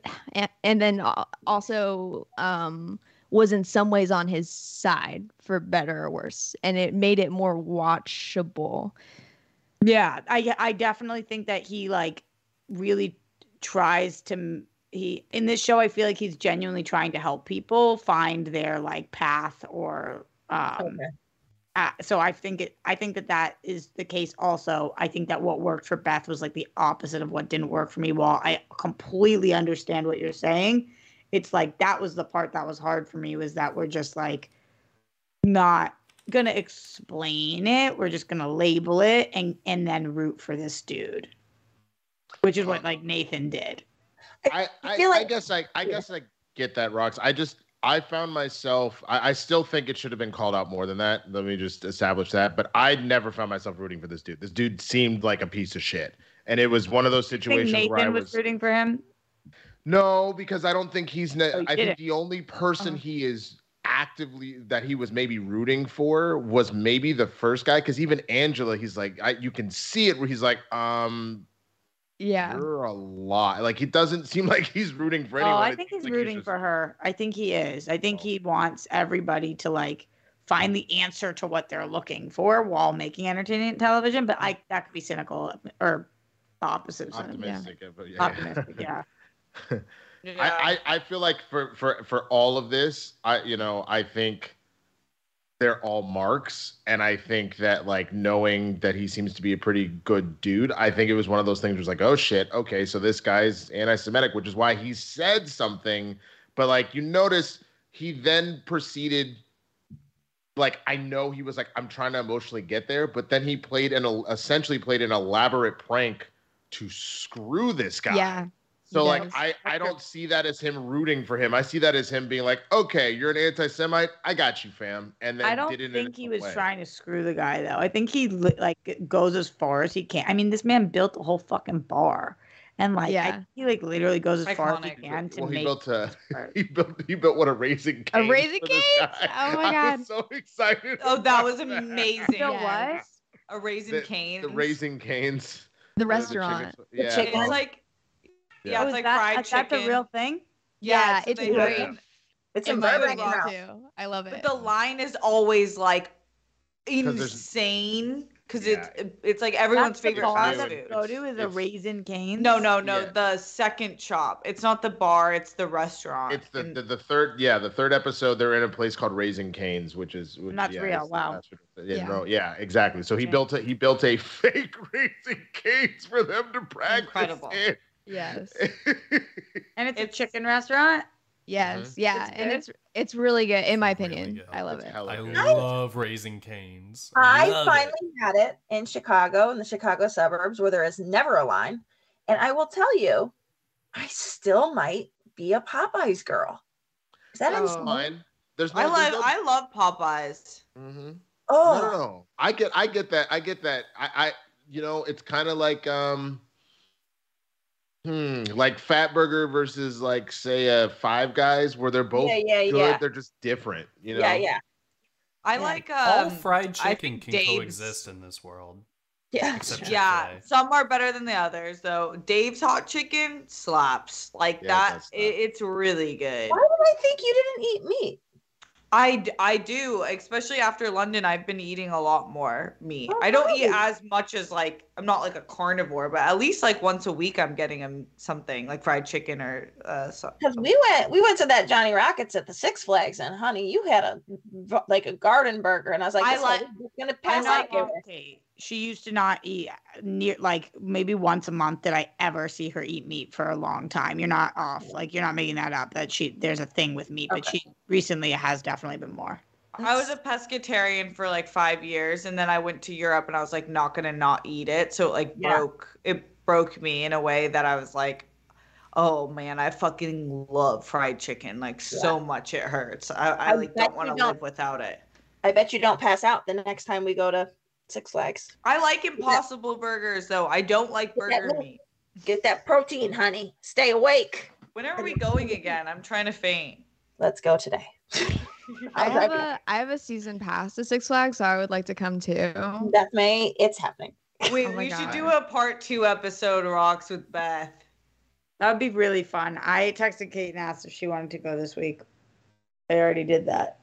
and, then also um was in some ways on his side for better or worse, and it made it more watchable. Yeah, I I definitely think that he like really tries to he in this show I feel like he's genuinely trying to help people find their like path or um Okay. uh, so I think it I think that that is the case also. I think that what worked for Beth was like the opposite of what didn't work for me. While I completely understand what you're saying, it's like that was the part that was hard for me was that we're just like not gonna explain it. We're just gonna label it and and then root for this dude, which is what like Nathan did. I, I, feel I like- guess I, I guess I get that, Rox. I just, I found myself. I, I still think it should have been called out more than that. Let me just establish that. But I never found myself rooting for this dude. This dude seemed like a piece of shit, and it was one of those I think situations where I was. was rooting for him. No, because I don't think he's. Ne- Oh, you I think didn't? the only person Uh-huh. he is actively that he was maybe rooting for was maybe the first guy. Because even Angela, he's like, I, you can see it where he's like, um, Yeah. you're a lot. Like it doesn't seem like he's rooting for Oh, anyone. I think seems he's like rooting just- for her. I think he is. I think he wants everybody to like find the answer to what they're looking for while making entertaining television. But I that could be cynical or the opposite of cynical. optimistic. But yeah, Optimistic, yeah. *laughs* *laughs* I, I I feel like for for for all of this, I you know I think they're all marks, and I think that like knowing that he seems to be a pretty good dude, I think it was one of those things. Where it's like, oh shit, okay, so this guy's anti-Semitic, which is why he said something. But like you notice, he then proceeded. Like I know he was like, I'm trying to emotionally get there, but then he played an essentially played an elaborate prank to screw this guy. Yeah. So He like. I I don't see that as him rooting for him. I see that as him being like, okay, you're an anti-Semite. I got you, fam. And then I don't did it think he was way. trying to screw the guy though. I think he like goes as far as he can. I mean, this man built a whole fucking bar, and like Yeah. think he like literally goes as far as he can to Well, he make. built a *laughs* he built he built what a raising A cane. Raising for this Oh my *laughs* god. I God. was so excited. Oh, that was amazing. You know Yes. A raisin The, cane. the raising canes. The the restaurant. chicken- The yeah. chicken. It's like Yeah. yeah, Oh, it's is like that, fried is that chicken. the real thing? Yeah, so it's they do great. it. It's in in my Burbank now. too. I love it. But the line is always like insane because Yeah. it's it's like everyone's That's the favorite bar fast that food. we go to is a It's- Raising Cane's. No, no, no. Yeah. The second shop. It's not the bar. It's the restaurant. It's the, And- the the third yeah the third episode they're in a place called Raising Cane's which is which, That's yeah, real, wow. yeah, Yeah. no, yeah exactly so he Okay. built a he built a *laughs* fake Raising Cane's for them to practice Incredible. in. Yes. *laughs* and it's, a chicken restaurant. Yes. Yeah. It's and it's it's really good in my It's really opinion. I love It's it. I love raising canes. I Love finally it. had it in Chicago, in the Chicago suburbs, where there is never a line. And I will tell you, I still might be a Popeyes girl. Is that Oh. insane? fine there's no, I love no- I love Popeyes. Mhm. Oh, No, no, no. I get, I get that. I get that. I, I you know, it's kind of like, um, hmm, like Fatburger versus like say a Five Guys, where they're both yeah, yeah, good. yeah. They're just different. You know. Yeah, yeah. I Yeah. like All um fried chicken can Dave's- coexist in this world. Yeah. Yeah, some are better than the others though. Dave's hot chicken slaps. Like Yeah, that it, it's really good. Why would I think you didn't eat meat? I, I do, especially after London. I've been eating a lot more meat. Oh, I don't eat as much as like I'm not like a carnivore, but at least like once a week I'm getting um, something like fried chicken or uh. Because we went, we went to that Johnny Rockets at the Six Flags, and honey, you had a like a garden burger, and I was like, I like- gonna pass out. know here. She used to not eat near like maybe once a month did I ever see her eat meat for a long time. You're not off. Like you're not making that up that she there's a thing with meat, but she recently has definitely been more. I was a pescatarian for like five years, and then I went to Europe, and I was like not gonna not eat it. So it like Yeah. broke it broke me in a way that I was like, oh man, I fucking love fried chicken like so much it hurts. I, I I like don't want to live without it. I bet you don't pass out the next time we go to Six Flags. I like Impossible Burgers though. I don't like burger meat. Get that protein, honey. Stay awake. When are we going again? I'm trying to faint. Let's go today. *laughs* *laughs* I I'll have a I have a season pass to Six Flags, so I would like to come too. Beth May, it's happening. We, Oh my we should do a part two episode rocks with Beth. That would be really fun. I texted Kate and asked if she wanted to go this week. I already did that.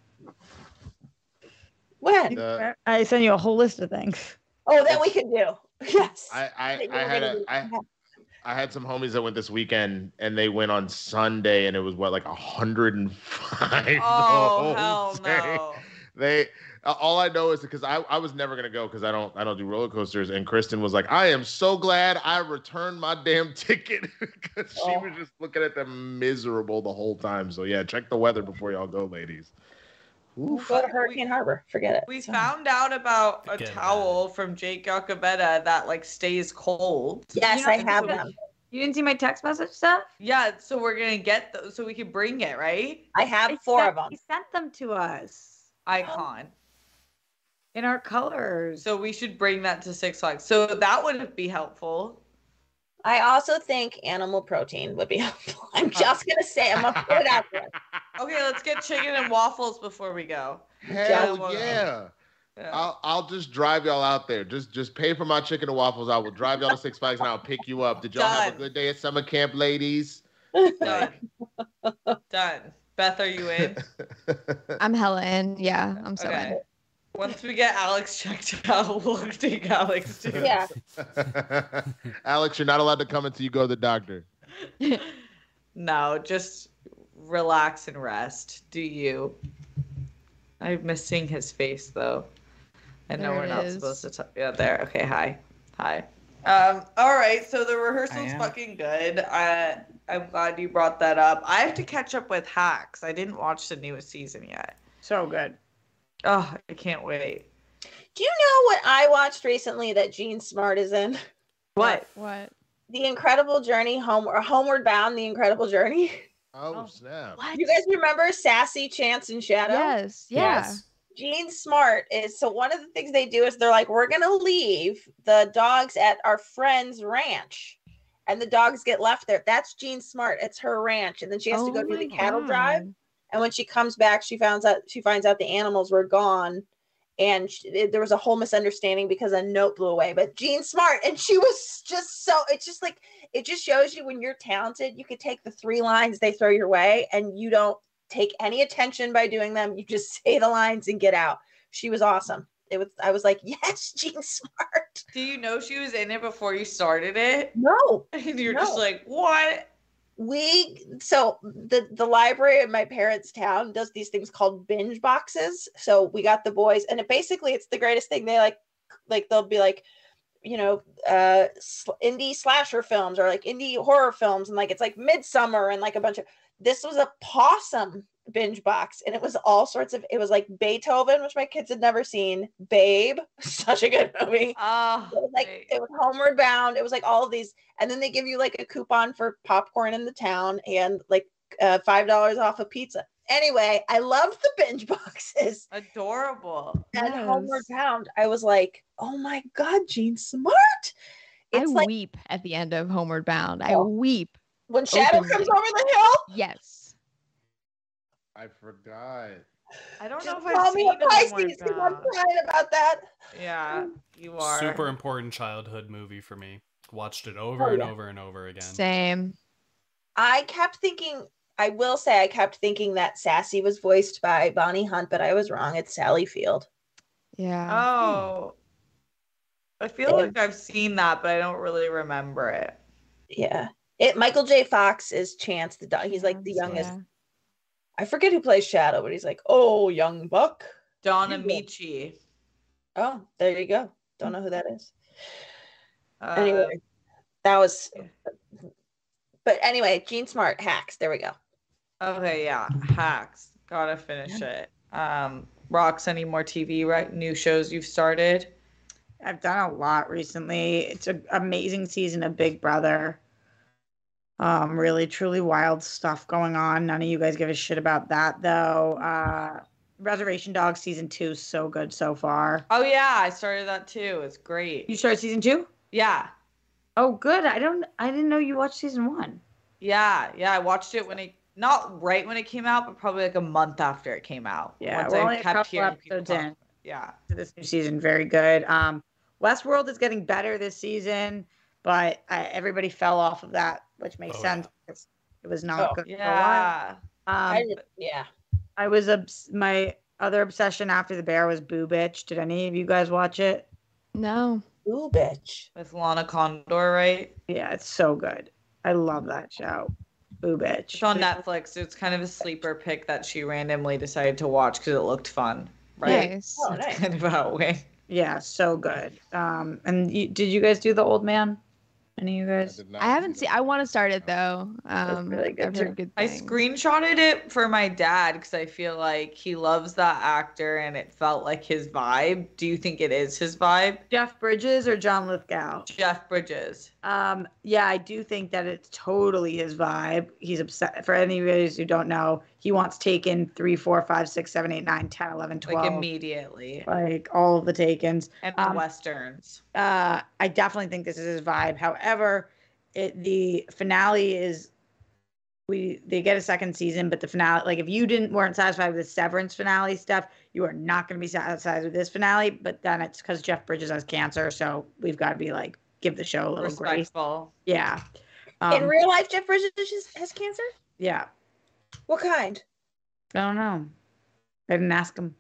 When? The- I sent you a whole list of things. Oh, that we can do. *laughs* Yes. I, I, That I had gonna a, do. I, I had some homies that went this weekend, and they went on Sunday, and it was what like hundred and five. Oh *laughs* hell no. *laughs* They all I know is because I, I was never gonna go because I don't I don't do roller coasters and Kristen was like I am so glad I returned my damn *laughs* ticket because she Oh. was just looking at them miserable the whole time. So yeah, check the weather before y'all go, ladies. Oof. Go to Hurricane Harbor. Forget it. We So- found out about a Forget towel from Jake Jacobetta that like stays cold. Yes, You know, I have it's- them. You didn't see my text message stuff? Yeah, so we're gonna get those so we can bring it, right? I have I four sent- of them. He sent them to us Icon. in our colors. So we should bring that to Six Flags. So that would be helpful. I also think animal protein would be *laughs* helpful. I'm uh-huh. just gonna say I'm gonna put it out there. Okay, let's get chicken and waffles before we go. Hell well, yeah. Yeah. I'll I'll just drive y'all out there. Just just pay for my chicken and waffles. I will drive y'all to Six Flags and I'll pick you up. Did y'all have a good day at summer camp, ladies? Done. Done. Beth, are you in? *laughs* I'm hella in. Yeah, I'm so Okay. Once we get Alex checked *laughs* out, we'll take Alex too. *laughs* Yeah. *laughs* Alex, you're not allowed to come until you go to the doctor. No, just relax and rest. Do you? I'm missing his face though. I know There we're not is. supposed to talk. Yeah, there. Okay, hi. Hi. Um, all right, so the rehearsal's fucking good. I I'm glad you brought that up. I have to catch up with Hacks. I didn't watch the newest season yet. so good. Oh, I can't wait. Do you know what I watched recently that Jean Smart is in? What? What? The Incredible Journey Home or Homeward Bound, The Incredible Journey. *laughs* Oh, Oh. snap. What? You guys remember Sassy Chance and Shadow? Yes. Yeah. Yes. Jean Smart is so one of the things they do is they're like, we're gonna leave the dogs at our friend's ranch. And the dogs get left there. That's Jean Smart. It's her ranch. And then she has to Oh go do my the cattle drive. And when she comes back, she finds out she finds out the animals were gone, and sh it- there was a whole misunderstanding because a note blew away. But Jean Smart, and she was just so. It's just like it just shows you when you're talented, you could take the three lines they throw your way, and you don't take any attention by doing them. You just *laughs* say the lines and get out. She was awesome. It was I was like, *laughs* yes, Jean Smart. Do you know she was in it before you started it? No, *laughs* And you're No. just like, what? We so the the library in my parents' town does these things called binge boxes. So we got the boys, and it basically it's the greatest thing. They like like they'll be like, you know, uh indie slasher films or like indie horror films, and like it's like Midsummer and like a bunch of this was a possum binge box and it was all sorts of it was like beethoven which my kids had never seen babe *laughs* such a good movie Oh, it was like it was homeward bound it was like all of these and then they give you like a coupon for popcorn in the town and like uh, five dollars off a pizza anyway i loved the binge boxes adorable. and homeward bound i was like oh my god jean smart I it's like weep at the end of Homeward Bound. I Oh. weep. when shadow openly. comes over the hill Yes. I forgot. I don't just know if call I've me seen a pisces Homeward because i'm crying about that Yeah, you are. Super important childhood movie for me. Watched it over Oh, and over and over again. Same. I kept thinking, I will say, I kept thinking that Sassy was voiced by Bonnie Hunt, but I was wrong. It's Sally Field. Yeah. Oh, I feel Yeah. like I've seen that, but I don't really remember it. Yeah. It Michael J. Fox is Chance the dog. He's like the youngest. yeah. I forget who plays Shadow, but he's like, oh, young buck. Donna Yeah. Michi. Oh, there you go. Don't know who that is. Uh, Anyway, that was. But anyway, Jean Smart hacks. There we go. Okay, yeah, hacks. Gotta finish it. Um, Rox, any more TV right? New shows you've started? I've done a lot recently. It's an amazing season of Big Brother. Um, really, truly wild stuff going on. None of you guys give a shit about that, though. Uh, Reservation Dogs season two is so good so far. Oh yeah, I started that too. It's great. You started season two? Yeah, Oh, good. I don't. I didn't know you watched season one. yeah, yeah. I watched it when it not right when it came out, but probably like a month after it came out. Yeah, Once we're I kept couple hearing episodes in. Yeah. this new season. Very good. Um, Westworld is getting better this season, but uh, everybody fell off of that, which makes Oh, sense. because It was not Oh, good for a while. Yeah. Um, I yeah. I was obs- my other obsession after the bear was Boo Bitch. Did any of you guys watch it? No. Ooh, bitch. With Lana Condor, right? Yeah, it's so good. I love that show. Boo Bitch. It's on Netflix. It's kind of a sleeper pick that she randomly decided to watch because it looked fun. Right? Nice. Oh, nice. kind of how it went. Yeah, so good. Um, and you, did you guys do the old man? Any of you I, guys? did I haven't seen. I want to start it though. Um, really good I've too. good I screenshotted it for my dad because I feel like he loves that actor and it felt like his vibe. Do you think it is his vibe? Jeff Bridges or John Lithgow? Jeff Bridges. Um, yeah, I do think that it's totally his vibe. He's upset. For any of you who don't know, he wants taken 3, 4, 5, 6, 7, 8, 9, 10, 11, 12. Like immediately. like all of the takens. And the Um, westerns. Uh, I definitely think this is his vibe. However, it the finale is we they get a second season, but the finale, like if you didn't weren't satisfied with the Severance finale stuff, you are not going to be satisfied with this finale. But then it's because Jeff Bridges has cancer, so we've got to be like give the show a little grace. Respectful. Yeah. In Um, real life, Jeff Bridges has- has cancer? yeah. What kind? I don't know. I didn't ask him.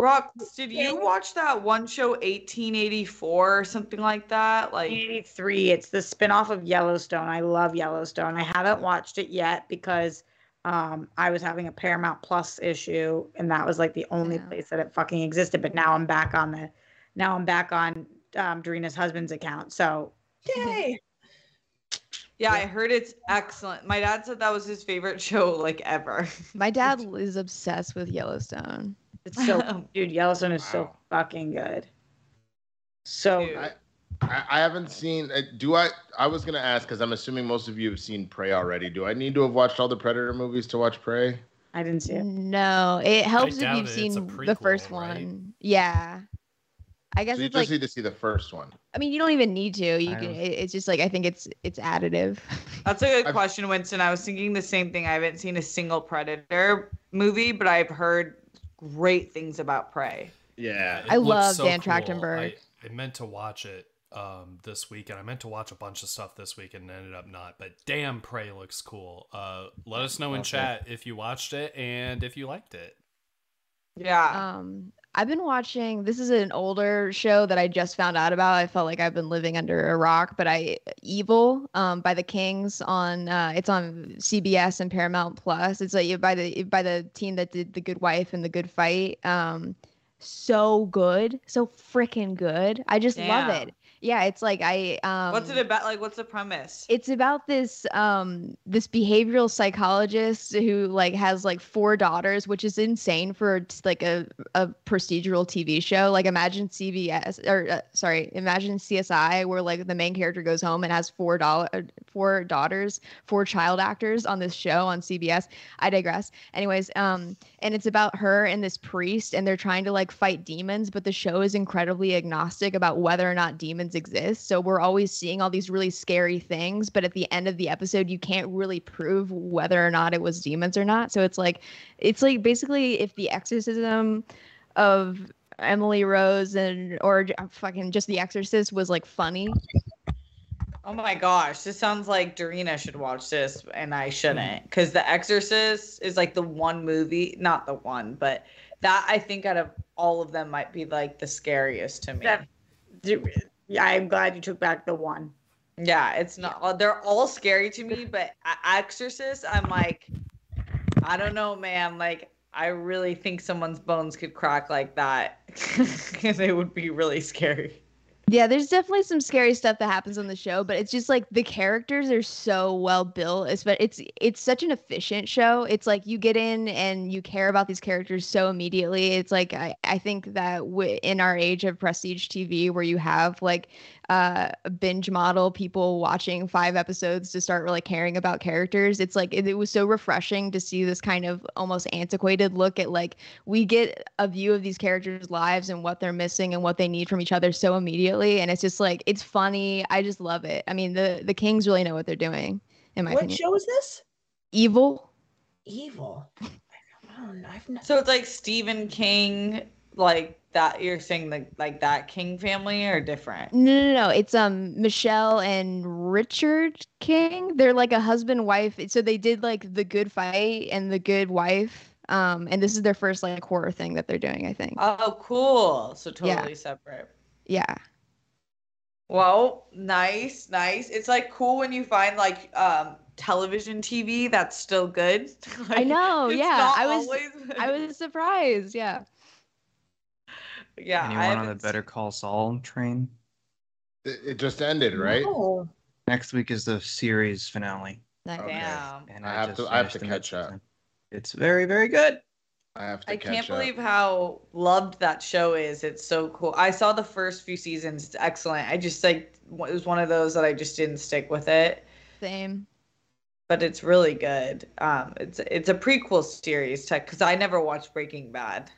Rock, did you watch that one show 1884 or something like that? Like 83. It's the spinoff of Yellowstone. I love Yellowstone. I haven't watched it yet because um, I was having a Paramount Plus issue, and that was like the only Yeah. place that it fucking existed. But now I'm back on the, now I'm back on um, Darina's husband's account. So Yay. Yeah, I heard it's excellent. My dad said that was his favorite *laughs* show like ever. My dad is obsessed with Yellowstone. it's so, *laughs* dude, Yellowstone is so fucking good. So Dude. I, I haven't seen. uh, Do I? I was gonna ask because I'm assuming most of you have seen Prey already. Do I need to have watched all the Predator movies to watch Prey? I didn't see it. No, it helps if you've it. Seen a the first prequel, right? one. Yeah. I guess So you just like need to see the first one. I mean you don't even need to. You I can don't- it's just like I think it's it's additive. *laughs* That's a good I've- question, Winston. I was thinking the same thing. I haven't seen a single Predator movie, but I've heard great things about Prey. Yeah. I love so Dan cool. Trachtenberg. I, I meant to watch it um this weekend. I meant to watch a bunch of stuff this week and ended up not. But damn, Prey looks cool. Uh, let us know in Okay. chat if you watched it and if you liked it. Yeah. Um I've been watching. This is an older show that I just found out about. I felt like I've been living under a rock, but I Evil um, by the Kings on uh, it's on CBS and Paramount Plus. It's like by the by the team that did The Good Wife and The Good Fight. Um, so good, so freaking good. I just love it. Yeah, it's like I um What's it about? Like, what's the premise? it's about this um this behavioral psychologist who like has like four daughters which is insane for like a, a procedural tv show like imagine cbs or uh, sorry imagine csi where like the main character goes home and has four dollar four daughters four child actors on this show on cbs i digress anyways um and it's about her and this priest and they're trying to like fight demons but the show is incredibly agnostic about whether or not demons exist so we're always seeing all these really scary things but at the end of the episode you can't really prove whether or not it was demons or not so it's like it's like basically if the exorcism of emily rose and or uh, fucking just the exorcist was like funny Oh my gosh, this sounds like Dorina should watch this and I shouldn't. Mm. Because The Exorcist is like the one movie, not the one, but that I think out of all of them might be like the scariest to me. That- Yeah, I'm glad you took back the one. yeah, it's not, uh, they're all scary to me, but Exorcist, I'm like, I don't know, man. Like, I really think someone's bones could crack like that. *laughs* and it would be really scary. Yeah, there's definitely some scary stuff that happens on the show, but it's just like the characters are so well built. It's but it's it's such an efficient show. It's like you get in and you care about these characters so immediately. It's like I, I think that w- in our age of prestige TV, where you have like uh, a binge model people watching five episodes to start really caring about characters, it's like it, it was so refreshing to see this kind of almost antiquated look at like we get a view of these characters' lives and what they're missing and what they need from each other so immediately. And it's just like it's funny. I just love it. I mean, the the Kings really know what they're doing, in my What opinion. show is this? Evil. Evil. *laughs* I don't know. I've not. So it's like Stephen King, like that. You're saying like like that King family are different? No, no, no. It's um Michelle and Richard King. They're like a husband wife. So they did like the Good Fight and the Good Wife. Um, and this is their first like horror thing that they're doing. I think. Oh, cool. So Yeah. totally separate. yeah. Well, nice, nice. It's like cool when you find like um television TV that's still good. *laughs* I know. Yeah. I was. always- I was surprised. Yeah. Yeah. Anyone on the Better Call Saul train? It, it just ended, right? No. Next week is the series finale. Nice. Okay. Damn. And I have to- I have to catch up. mid-season. It's very, very good. I have to I catch can't up. believe how loved that show is. It's so cool. I saw the first few seasons. It's excellent. I just like it was one of those that I just didn't stick with it, Same. but it's really good. Um, it's it's a prequel series tech because I never watched Breaking Bad.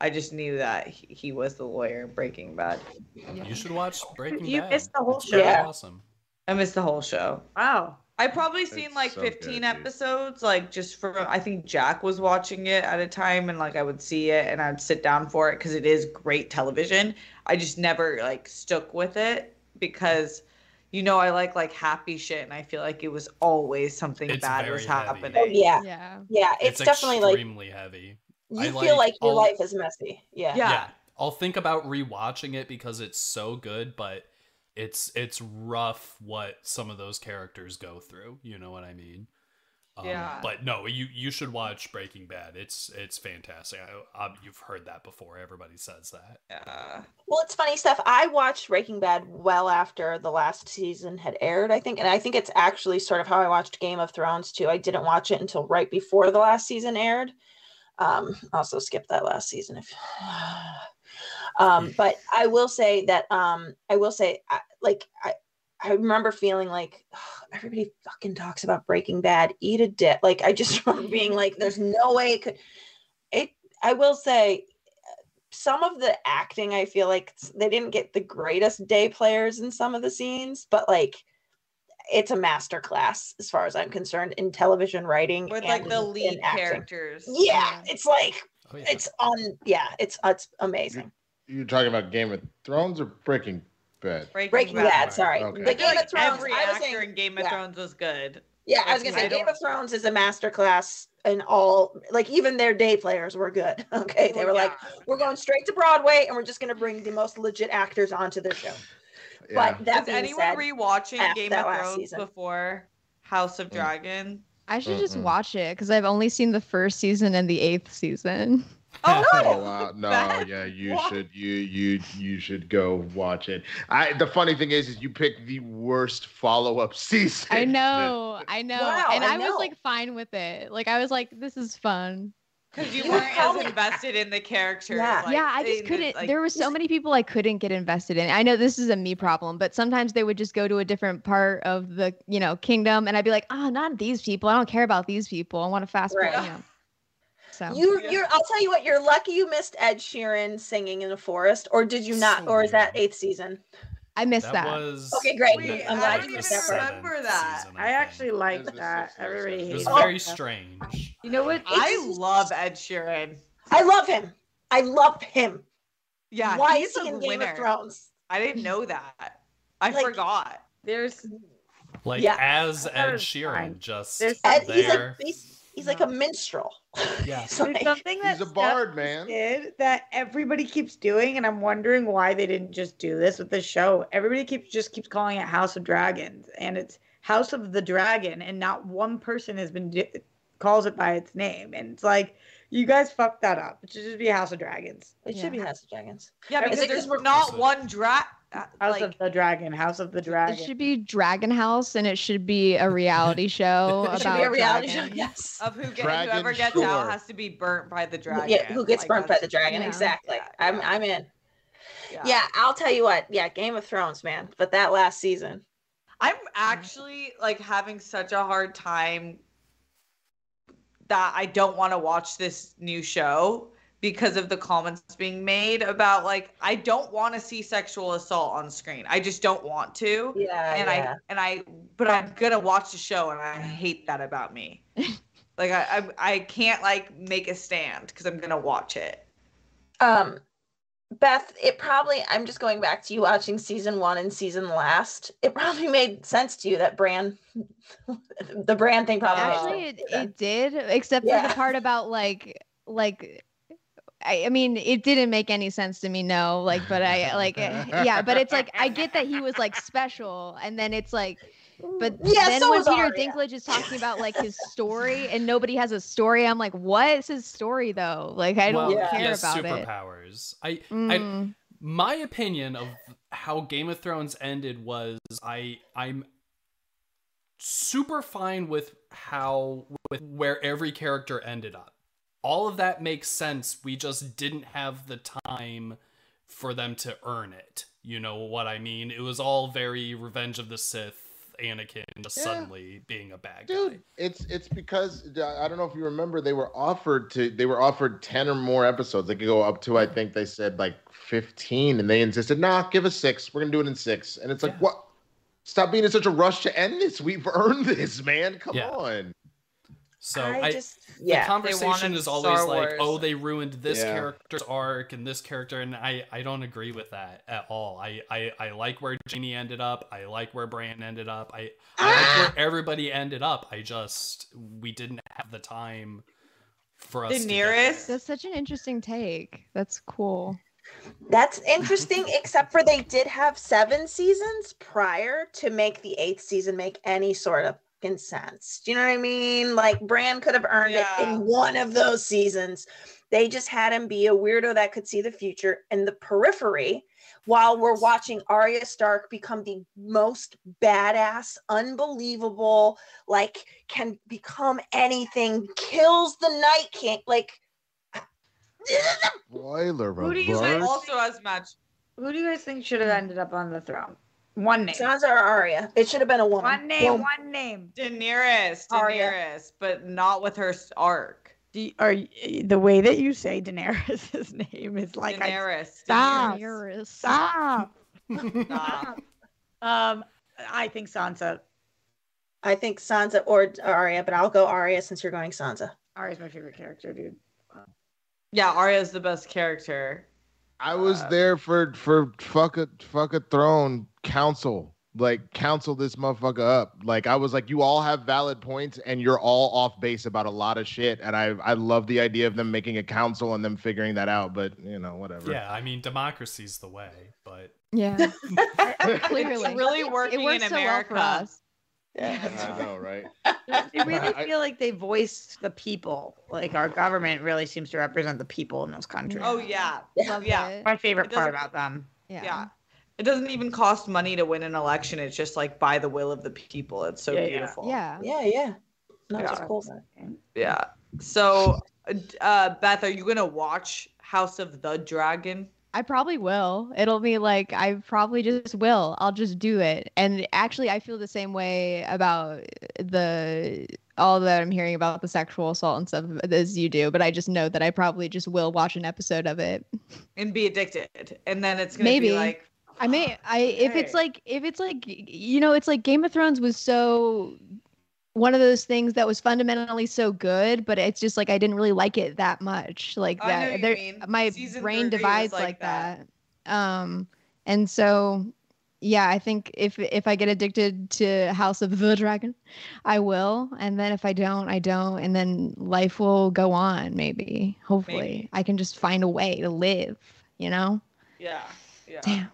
I just knew that he, he was the lawyer in Breaking Bad. You should watch Breaking You Bad. missed the whole It's show. really Yeah. awesome. I missed the whole show. Wow. I probably seen It's like so 15 dude. episodes, like just for I think Jack was watching it at a time, and like I would see it and I'd sit down for it because it is great television. I just never like stuck with it because, you know, I like like happy shit, and I feel like it was always something It's bad was happening. Oh yeah, Yeah. yeah. It's, definitely like extremely heavy. You I feel like like your all- life is messy. Yeah. Yeah. yeah i'll think about rewatching it because it's so good but it's it's rough what some of those characters go through you know what i mean um, Yeah. but no you you should watch breaking bad it's it's fantastic I, um, you've heard that before everybody says that Yeah. Well, it's funny stuff. I watched Breaking Bad well after the last season had aired, I think. And I think it's actually sort of how I watched Game of Thrones too. I didn't watch it until right before the last season aired. Um, also skip that last season if *sighs* um, but I will say that um, I will say I, like I I remember feeling like "Ugh, *sighs* everybody fucking talks about Breaking Bad, eat a dick. Like I just *laughs* remember being like, there's no way it could it I will say some of the acting i feel like they didn't get the greatest day players in some of the scenes but like it's a master class as far as i'm concerned in television writing With like the lead characters. yeah it's like oh yeah it's on yeah it's it's amazing You're talking about Game of Thrones or Breaking Bad? Breaking, breaking bad, sorry Okay. the game like of thrones every i was actor saying in Game of yeah. Thrones was good. Yeah, I was gonna say Game of Thrones is a masterclass in all like even their day players were good. *laughs* Okay. They Well, were like, we're going straight to Broadway and we're just gonna bring the most legit actors onto the show. Yeah. But that Is anyone said, rewatching Game of Thrones season. before House of Mm. Dragon? I should just Mm-mm. watch it because I've only seen the first season and the eighth season. *laughs* Oh Oh no! no, Beth, yeah, *laughs* you what? should you you you should go watch it. I the funny thing is is you picked the worst follow-up *laughs* season. I know, I know, Wow, and I I, was like fine with it. Like I was like, this is fun. Because you You weren't as invested in the characters. Yeah. like, yeah, I just couldn't. like- there were so many people I couldn't get invested in. I know this is a me problem, but sometimes they would just go to a different part of the, you know, kingdom, and I'd be like, oh, not these people. I don't care about these people. I want to fast forward. Right. You know. So you Yeah. you're I'll tell you what, you're lucky you missed Ed Sheeran singing in the forest, or did you not, or is that eighth season? I missed That that. was Okay, great. Wait, I'm I glad don't you even missed that remember that. season, I think. actually liked This that. six, Everybody seven. It was very that. strange. You know what? I love Ed Sheeran. I love him. I love him. Yeah, Why he's is he a in Game winner. of Thrones? I didn't know that. I Like- forgot. There's Like Yeah. as Ed Sheeran, just There's Ed, he's there. like he's, he's like a minstrel. *laughs* Yeah. He's there's like- something that He's a Steph bard, man. did that everybody keeps doing, and I'm wondering why they didn't just do this with the show. Everybody keeps just keeps calling it House of Dragons, and it's House of the Dragon, and not one person has been di- calls it by its name, and it's like you guys fucked that up. It should just be House of Dragons. it should be House of Dragons. Yeah, Is because there's we're- not one dra- uh, Uh, House like of the Dragon. House of the Dragon. It should be Dragon House, and it should be a reality *laughs* show It should about be a reality show. Yes. of who get, Dragon whoever gets Shore. out has to be burnt by the dragon. Yeah, who gets Like, burnt by the dragon? yeah. Exactly. Yeah, I'm. I'm in. Yeah, I'll tell you what. Yeah, Game of Thrones, man. But that last season, I'm actually like having such a hard time that I don't want to watch this new show because of the comments being made about like I don't want to see sexual assault on screen. I just don't want to. yeah, and yeah. I and I but I'm gonna watch the show and I hate that about me. *laughs* like I, I I can't like make a stand because I'm gonna watch it. Um, Beth, it probably, I'm just going back to you watching season one and season last. It probably made sense to you that brand, *laughs* the brand thing probably Actually, it, it did, except for the part about like like. I, I mean, it didn't make any sense to me. No, like, but I *laughs* like, yeah, but it's like I get that he was like special, and then it's like, but Yeah, then so when Peter Arya. Dinklage is talking about like his story, and nobody has a story, I'm like, what is his story though? Like, I don't well, Yeah. care he has about it. superpowers. I, I Mm. my opinion of how Game of Thrones ended was I I'm super fine with how with where every character ended up. All of that makes sense. We just didn't have the time for them to earn it. You know what I mean? It was all very Revenge of the Sith, Anakin just Yeah. suddenly being a bad guy. Dude, it's it's because I I don't know if you remember they were offered to they were offered 10 or more episodes. They could go up to I think they said like 15 and they insisted, "Nah, give us 6. We're going to do it in 6." And it's like, Yeah. "What? Stop being in such a rush to end this. We've *laughs* earned this, man. Come Yeah. on." So I, I, just, the yeah. conversation wanted is Star always like, Wars. oh, they ruined this Yeah. character's arc and this character, and I, I don't agree with that at all. I, I, I like where Genie ended up. I like where Bran ended up. I, I Ah! like where everybody ended up. I just we didn't have the time for us. to get Daenerys? there. That's such an interesting take. That's cool. That's *laughs* interesting, except for they did have seven seasons prior to make the eighth season make any sort of fucking sense. Do you know what I mean? Like Bran could have earned it in one of those seasons. They just had him be a weirdo that could see the future in the periphery while we're watching Arya Stark become the most badass, unbelievable, like can become anything, kills the Night King. Like *laughs* Spoiler Who do you guys- also as much. Who do you guys think should have ended up on the throne? One name. Sansa or Arya. It should have been a woman. One name. Boom. One name. Daenerys, Arya. Daenerys, but not with her arc. Do you, are you- the way that you say Daenerys' *laughs* name is like I, Daenerys. Stop. Daenerys. stop. Stop. *laughs* Um, I think Sansa. I think Sansa or Arya, but I'll go Arya since you're going Sansa. Arya's my favorite character, dude. Yeah, Arya's the best character. I was Uh, there for for fuck a fuck a throne council. like counsel this motherfucker up. Like I was like, you all have valid points and you're all off base about a lot of shit. And I I love the idea of them making a council and them figuring that out. But you know, whatever. Yeah, I mean, democracy's the way, but Yeah. *laughs* Clearly. It's really working it works in so well for America. us. I know, right? *laughs* I really feel like they voice the people. Like our government really seems to represent the people in those countries. Oh yeah, Love yeah, it. my favorite part about them. Yeah. yeah. It doesn't even cost money to win an election. It's just like by the will of the people. It's so Yeah, yeah. beautiful. Yeah. Yeah, yeah. No, Yeah. just cool. Yeah. So, uh, Beth, are you gonna watch House of the Dragon? I probably will. It'll be like I probably just will. I'll just do it. And actually I feel the same way about the all that I'm hearing about the sexual assault and stuff as you do, but I just know that I probably just will watch an episode of it. and be addicted, and then it's gonna Maybe. be like I may I if it's like if it's like you know it's like Game of Thrones was so one of those things that was fundamentally so good, but it's just like I didn't really like it that much. Like I that there my Season brain divides like like, that. that. Um and so yeah, I think if if I get addicted to House of the Dragon, I will. And then if I don't, I don't. And then life will go on, maybe. Hopefully. Maybe. I can just find a way to live, you know? yeah, yeah. Damn.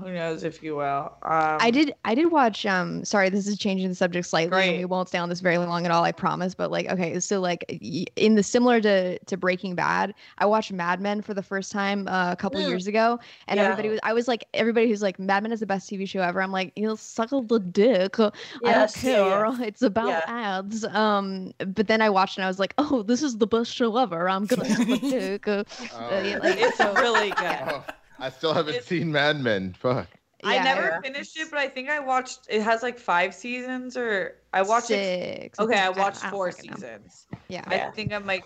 Who knows if you will? Um, I did I did watch um sorry this is changing the subject slightly and Great. we won't stay on this very long at all I promise but like okay so like in the similar to to Breaking Bad I watched Mad Men for the first time uh, a couple Mm. years ago and Yeah. everybody was I was like everybody who's like Mad Men is the best TV show ever I'm like you'll suckle the dick I Yes, don't care yeah. it's about Yeah. ads um but then I watched and I was like oh this is the best show ever I'm gonna have a *laughs* dick *laughs* uh, Oh. yeah, like, It's so- really *laughs* good. Oh, I still haven't It- seen Mad Men. Fuck. I never Yeah. finished it, but I think I watched. It has like five seasons, or I watched it. six Okay, I watched don't four fucking know. seasons. yeah I think I'm like,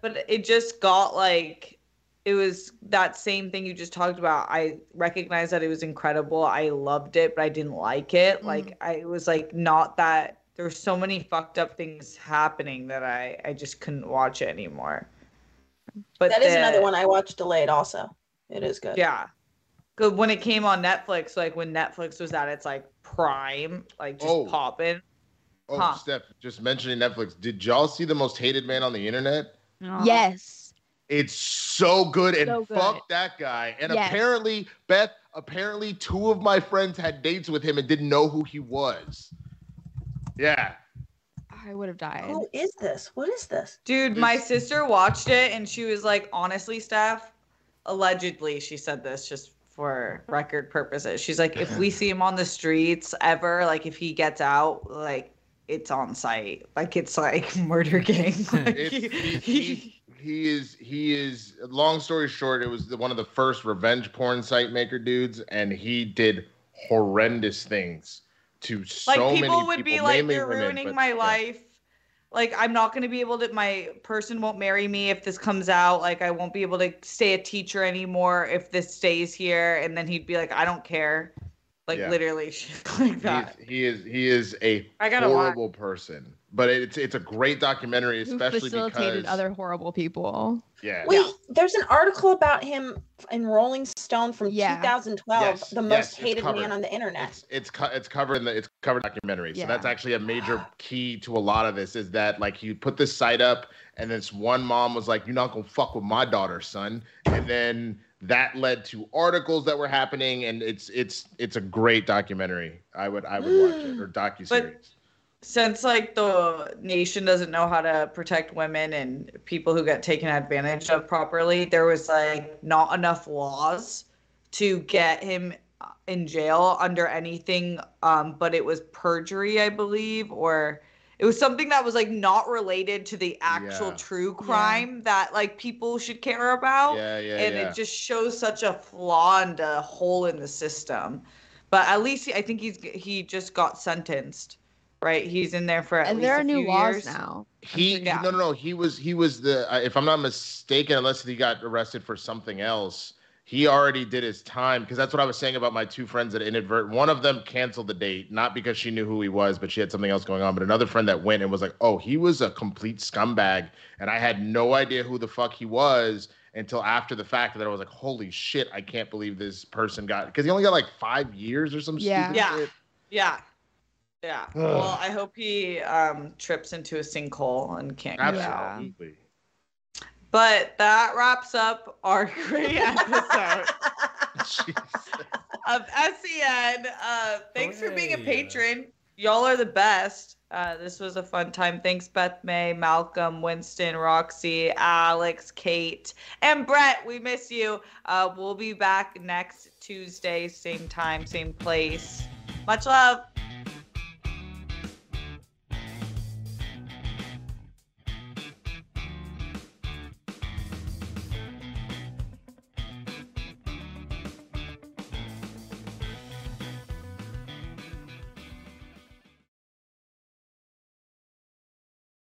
but it just got like, it was that same thing you just talked about. I recognized that it was incredible. I loved it, but I didn't like it. Mm-hmm. Like I it was like not that. There were so many fucked up things happening that I I just couldn't watch it anymore. But That is the- another one I watched delayed also. It is good. Yeah. Good when it came on Netflix, like when Netflix was at its like prime, like just Oh. popping. Oh, Huh. Steph, just mentioning Netflix. Did y'all see the most hated man on the internet? yes It's so good and So good. fuck that guy. And Yes. apparently, Beth, apparently two of my friends had dates with him and didn't know who he was. Yeah. I would have died Who is this? What is this? Dude, my sister watched it and she was like, honestly, Steph, allegedly, she said this just for record purposes. She's like, if we see him on the streets ever, like if he gets out, like it's on site. Like it's like *laughs* murder gang. Like, *laughs* he- is he is long story short, it was the, one of the first revenge porn site maker dudes, and he did horrendous things to so like many people would people, be like you're women, ruining but my yeah. life like i'm not going to be able to my person won't marry me if this comes out like i won't be able to stay a teacher anymore if this stays here and then he'd be like i don't care like Yeah. literally *laughs* shit like that He's, he is he is a I gotta watch. horrible person, but it's it's a great documentary, especially who especially facilitated because other horrible people. Yeah, Wait, there's an article about him in Rolling Stone from Yeah. 2012, Yes, the most it's hated covered. man on the internet. it's it's co- it's covered in the it's covered documentary. So that's actually a major key to a lot of this is that like you put this site up, and this one mom was like, "You're not gonna fuck with my daughter, son," and then that led to articles that were happening, and it's it's it's a great documentary. I would I would watch it or hmm. docu series. Since like the nation doesn't know how to protect women and people who get taken advantage of properly there was like not enough laws to get him uh, in jail under anything um but it was perjury i believe or it was something that was like not related to the actual Yeah. true crime that like people should care about Yeah, yeah, and yeah. it just shows such a flaw and a hole in the system but at least he, i think he's he just got sentenced right he's in there for at And least there a are new few laws years. now. He Yeah. no no no he was he was the uh, if I'm not mistaken unless he got arrested for something else he already did his time because that's what I was saying about my two friends that inadvert one of them canceled the date not because she knew who he was but she had something else going on but another friend that went and was like oh he was a complete scumbag and I had no idea who the fuck he was until after the fact that I was like, holy shit, I can't believe this person got because he only got like five years or some Yeah. stupid Yeah. shit. Yeah. Yeah. Ugh. Well, I hope he um, trips into a sinkhole and can't get out. Absolutely. But that wraps up our *laughs* great *laughs* episode of SEN. Uh, thanks for being a patron. Y'all are the best. Uh, this was a fun time. Thanks, Beth May, Malcolm, Winston, Roxy, Alex, Kate, and Brett. We miss you. Uh, we'll be back next Tuesday, same time, same place. Much love.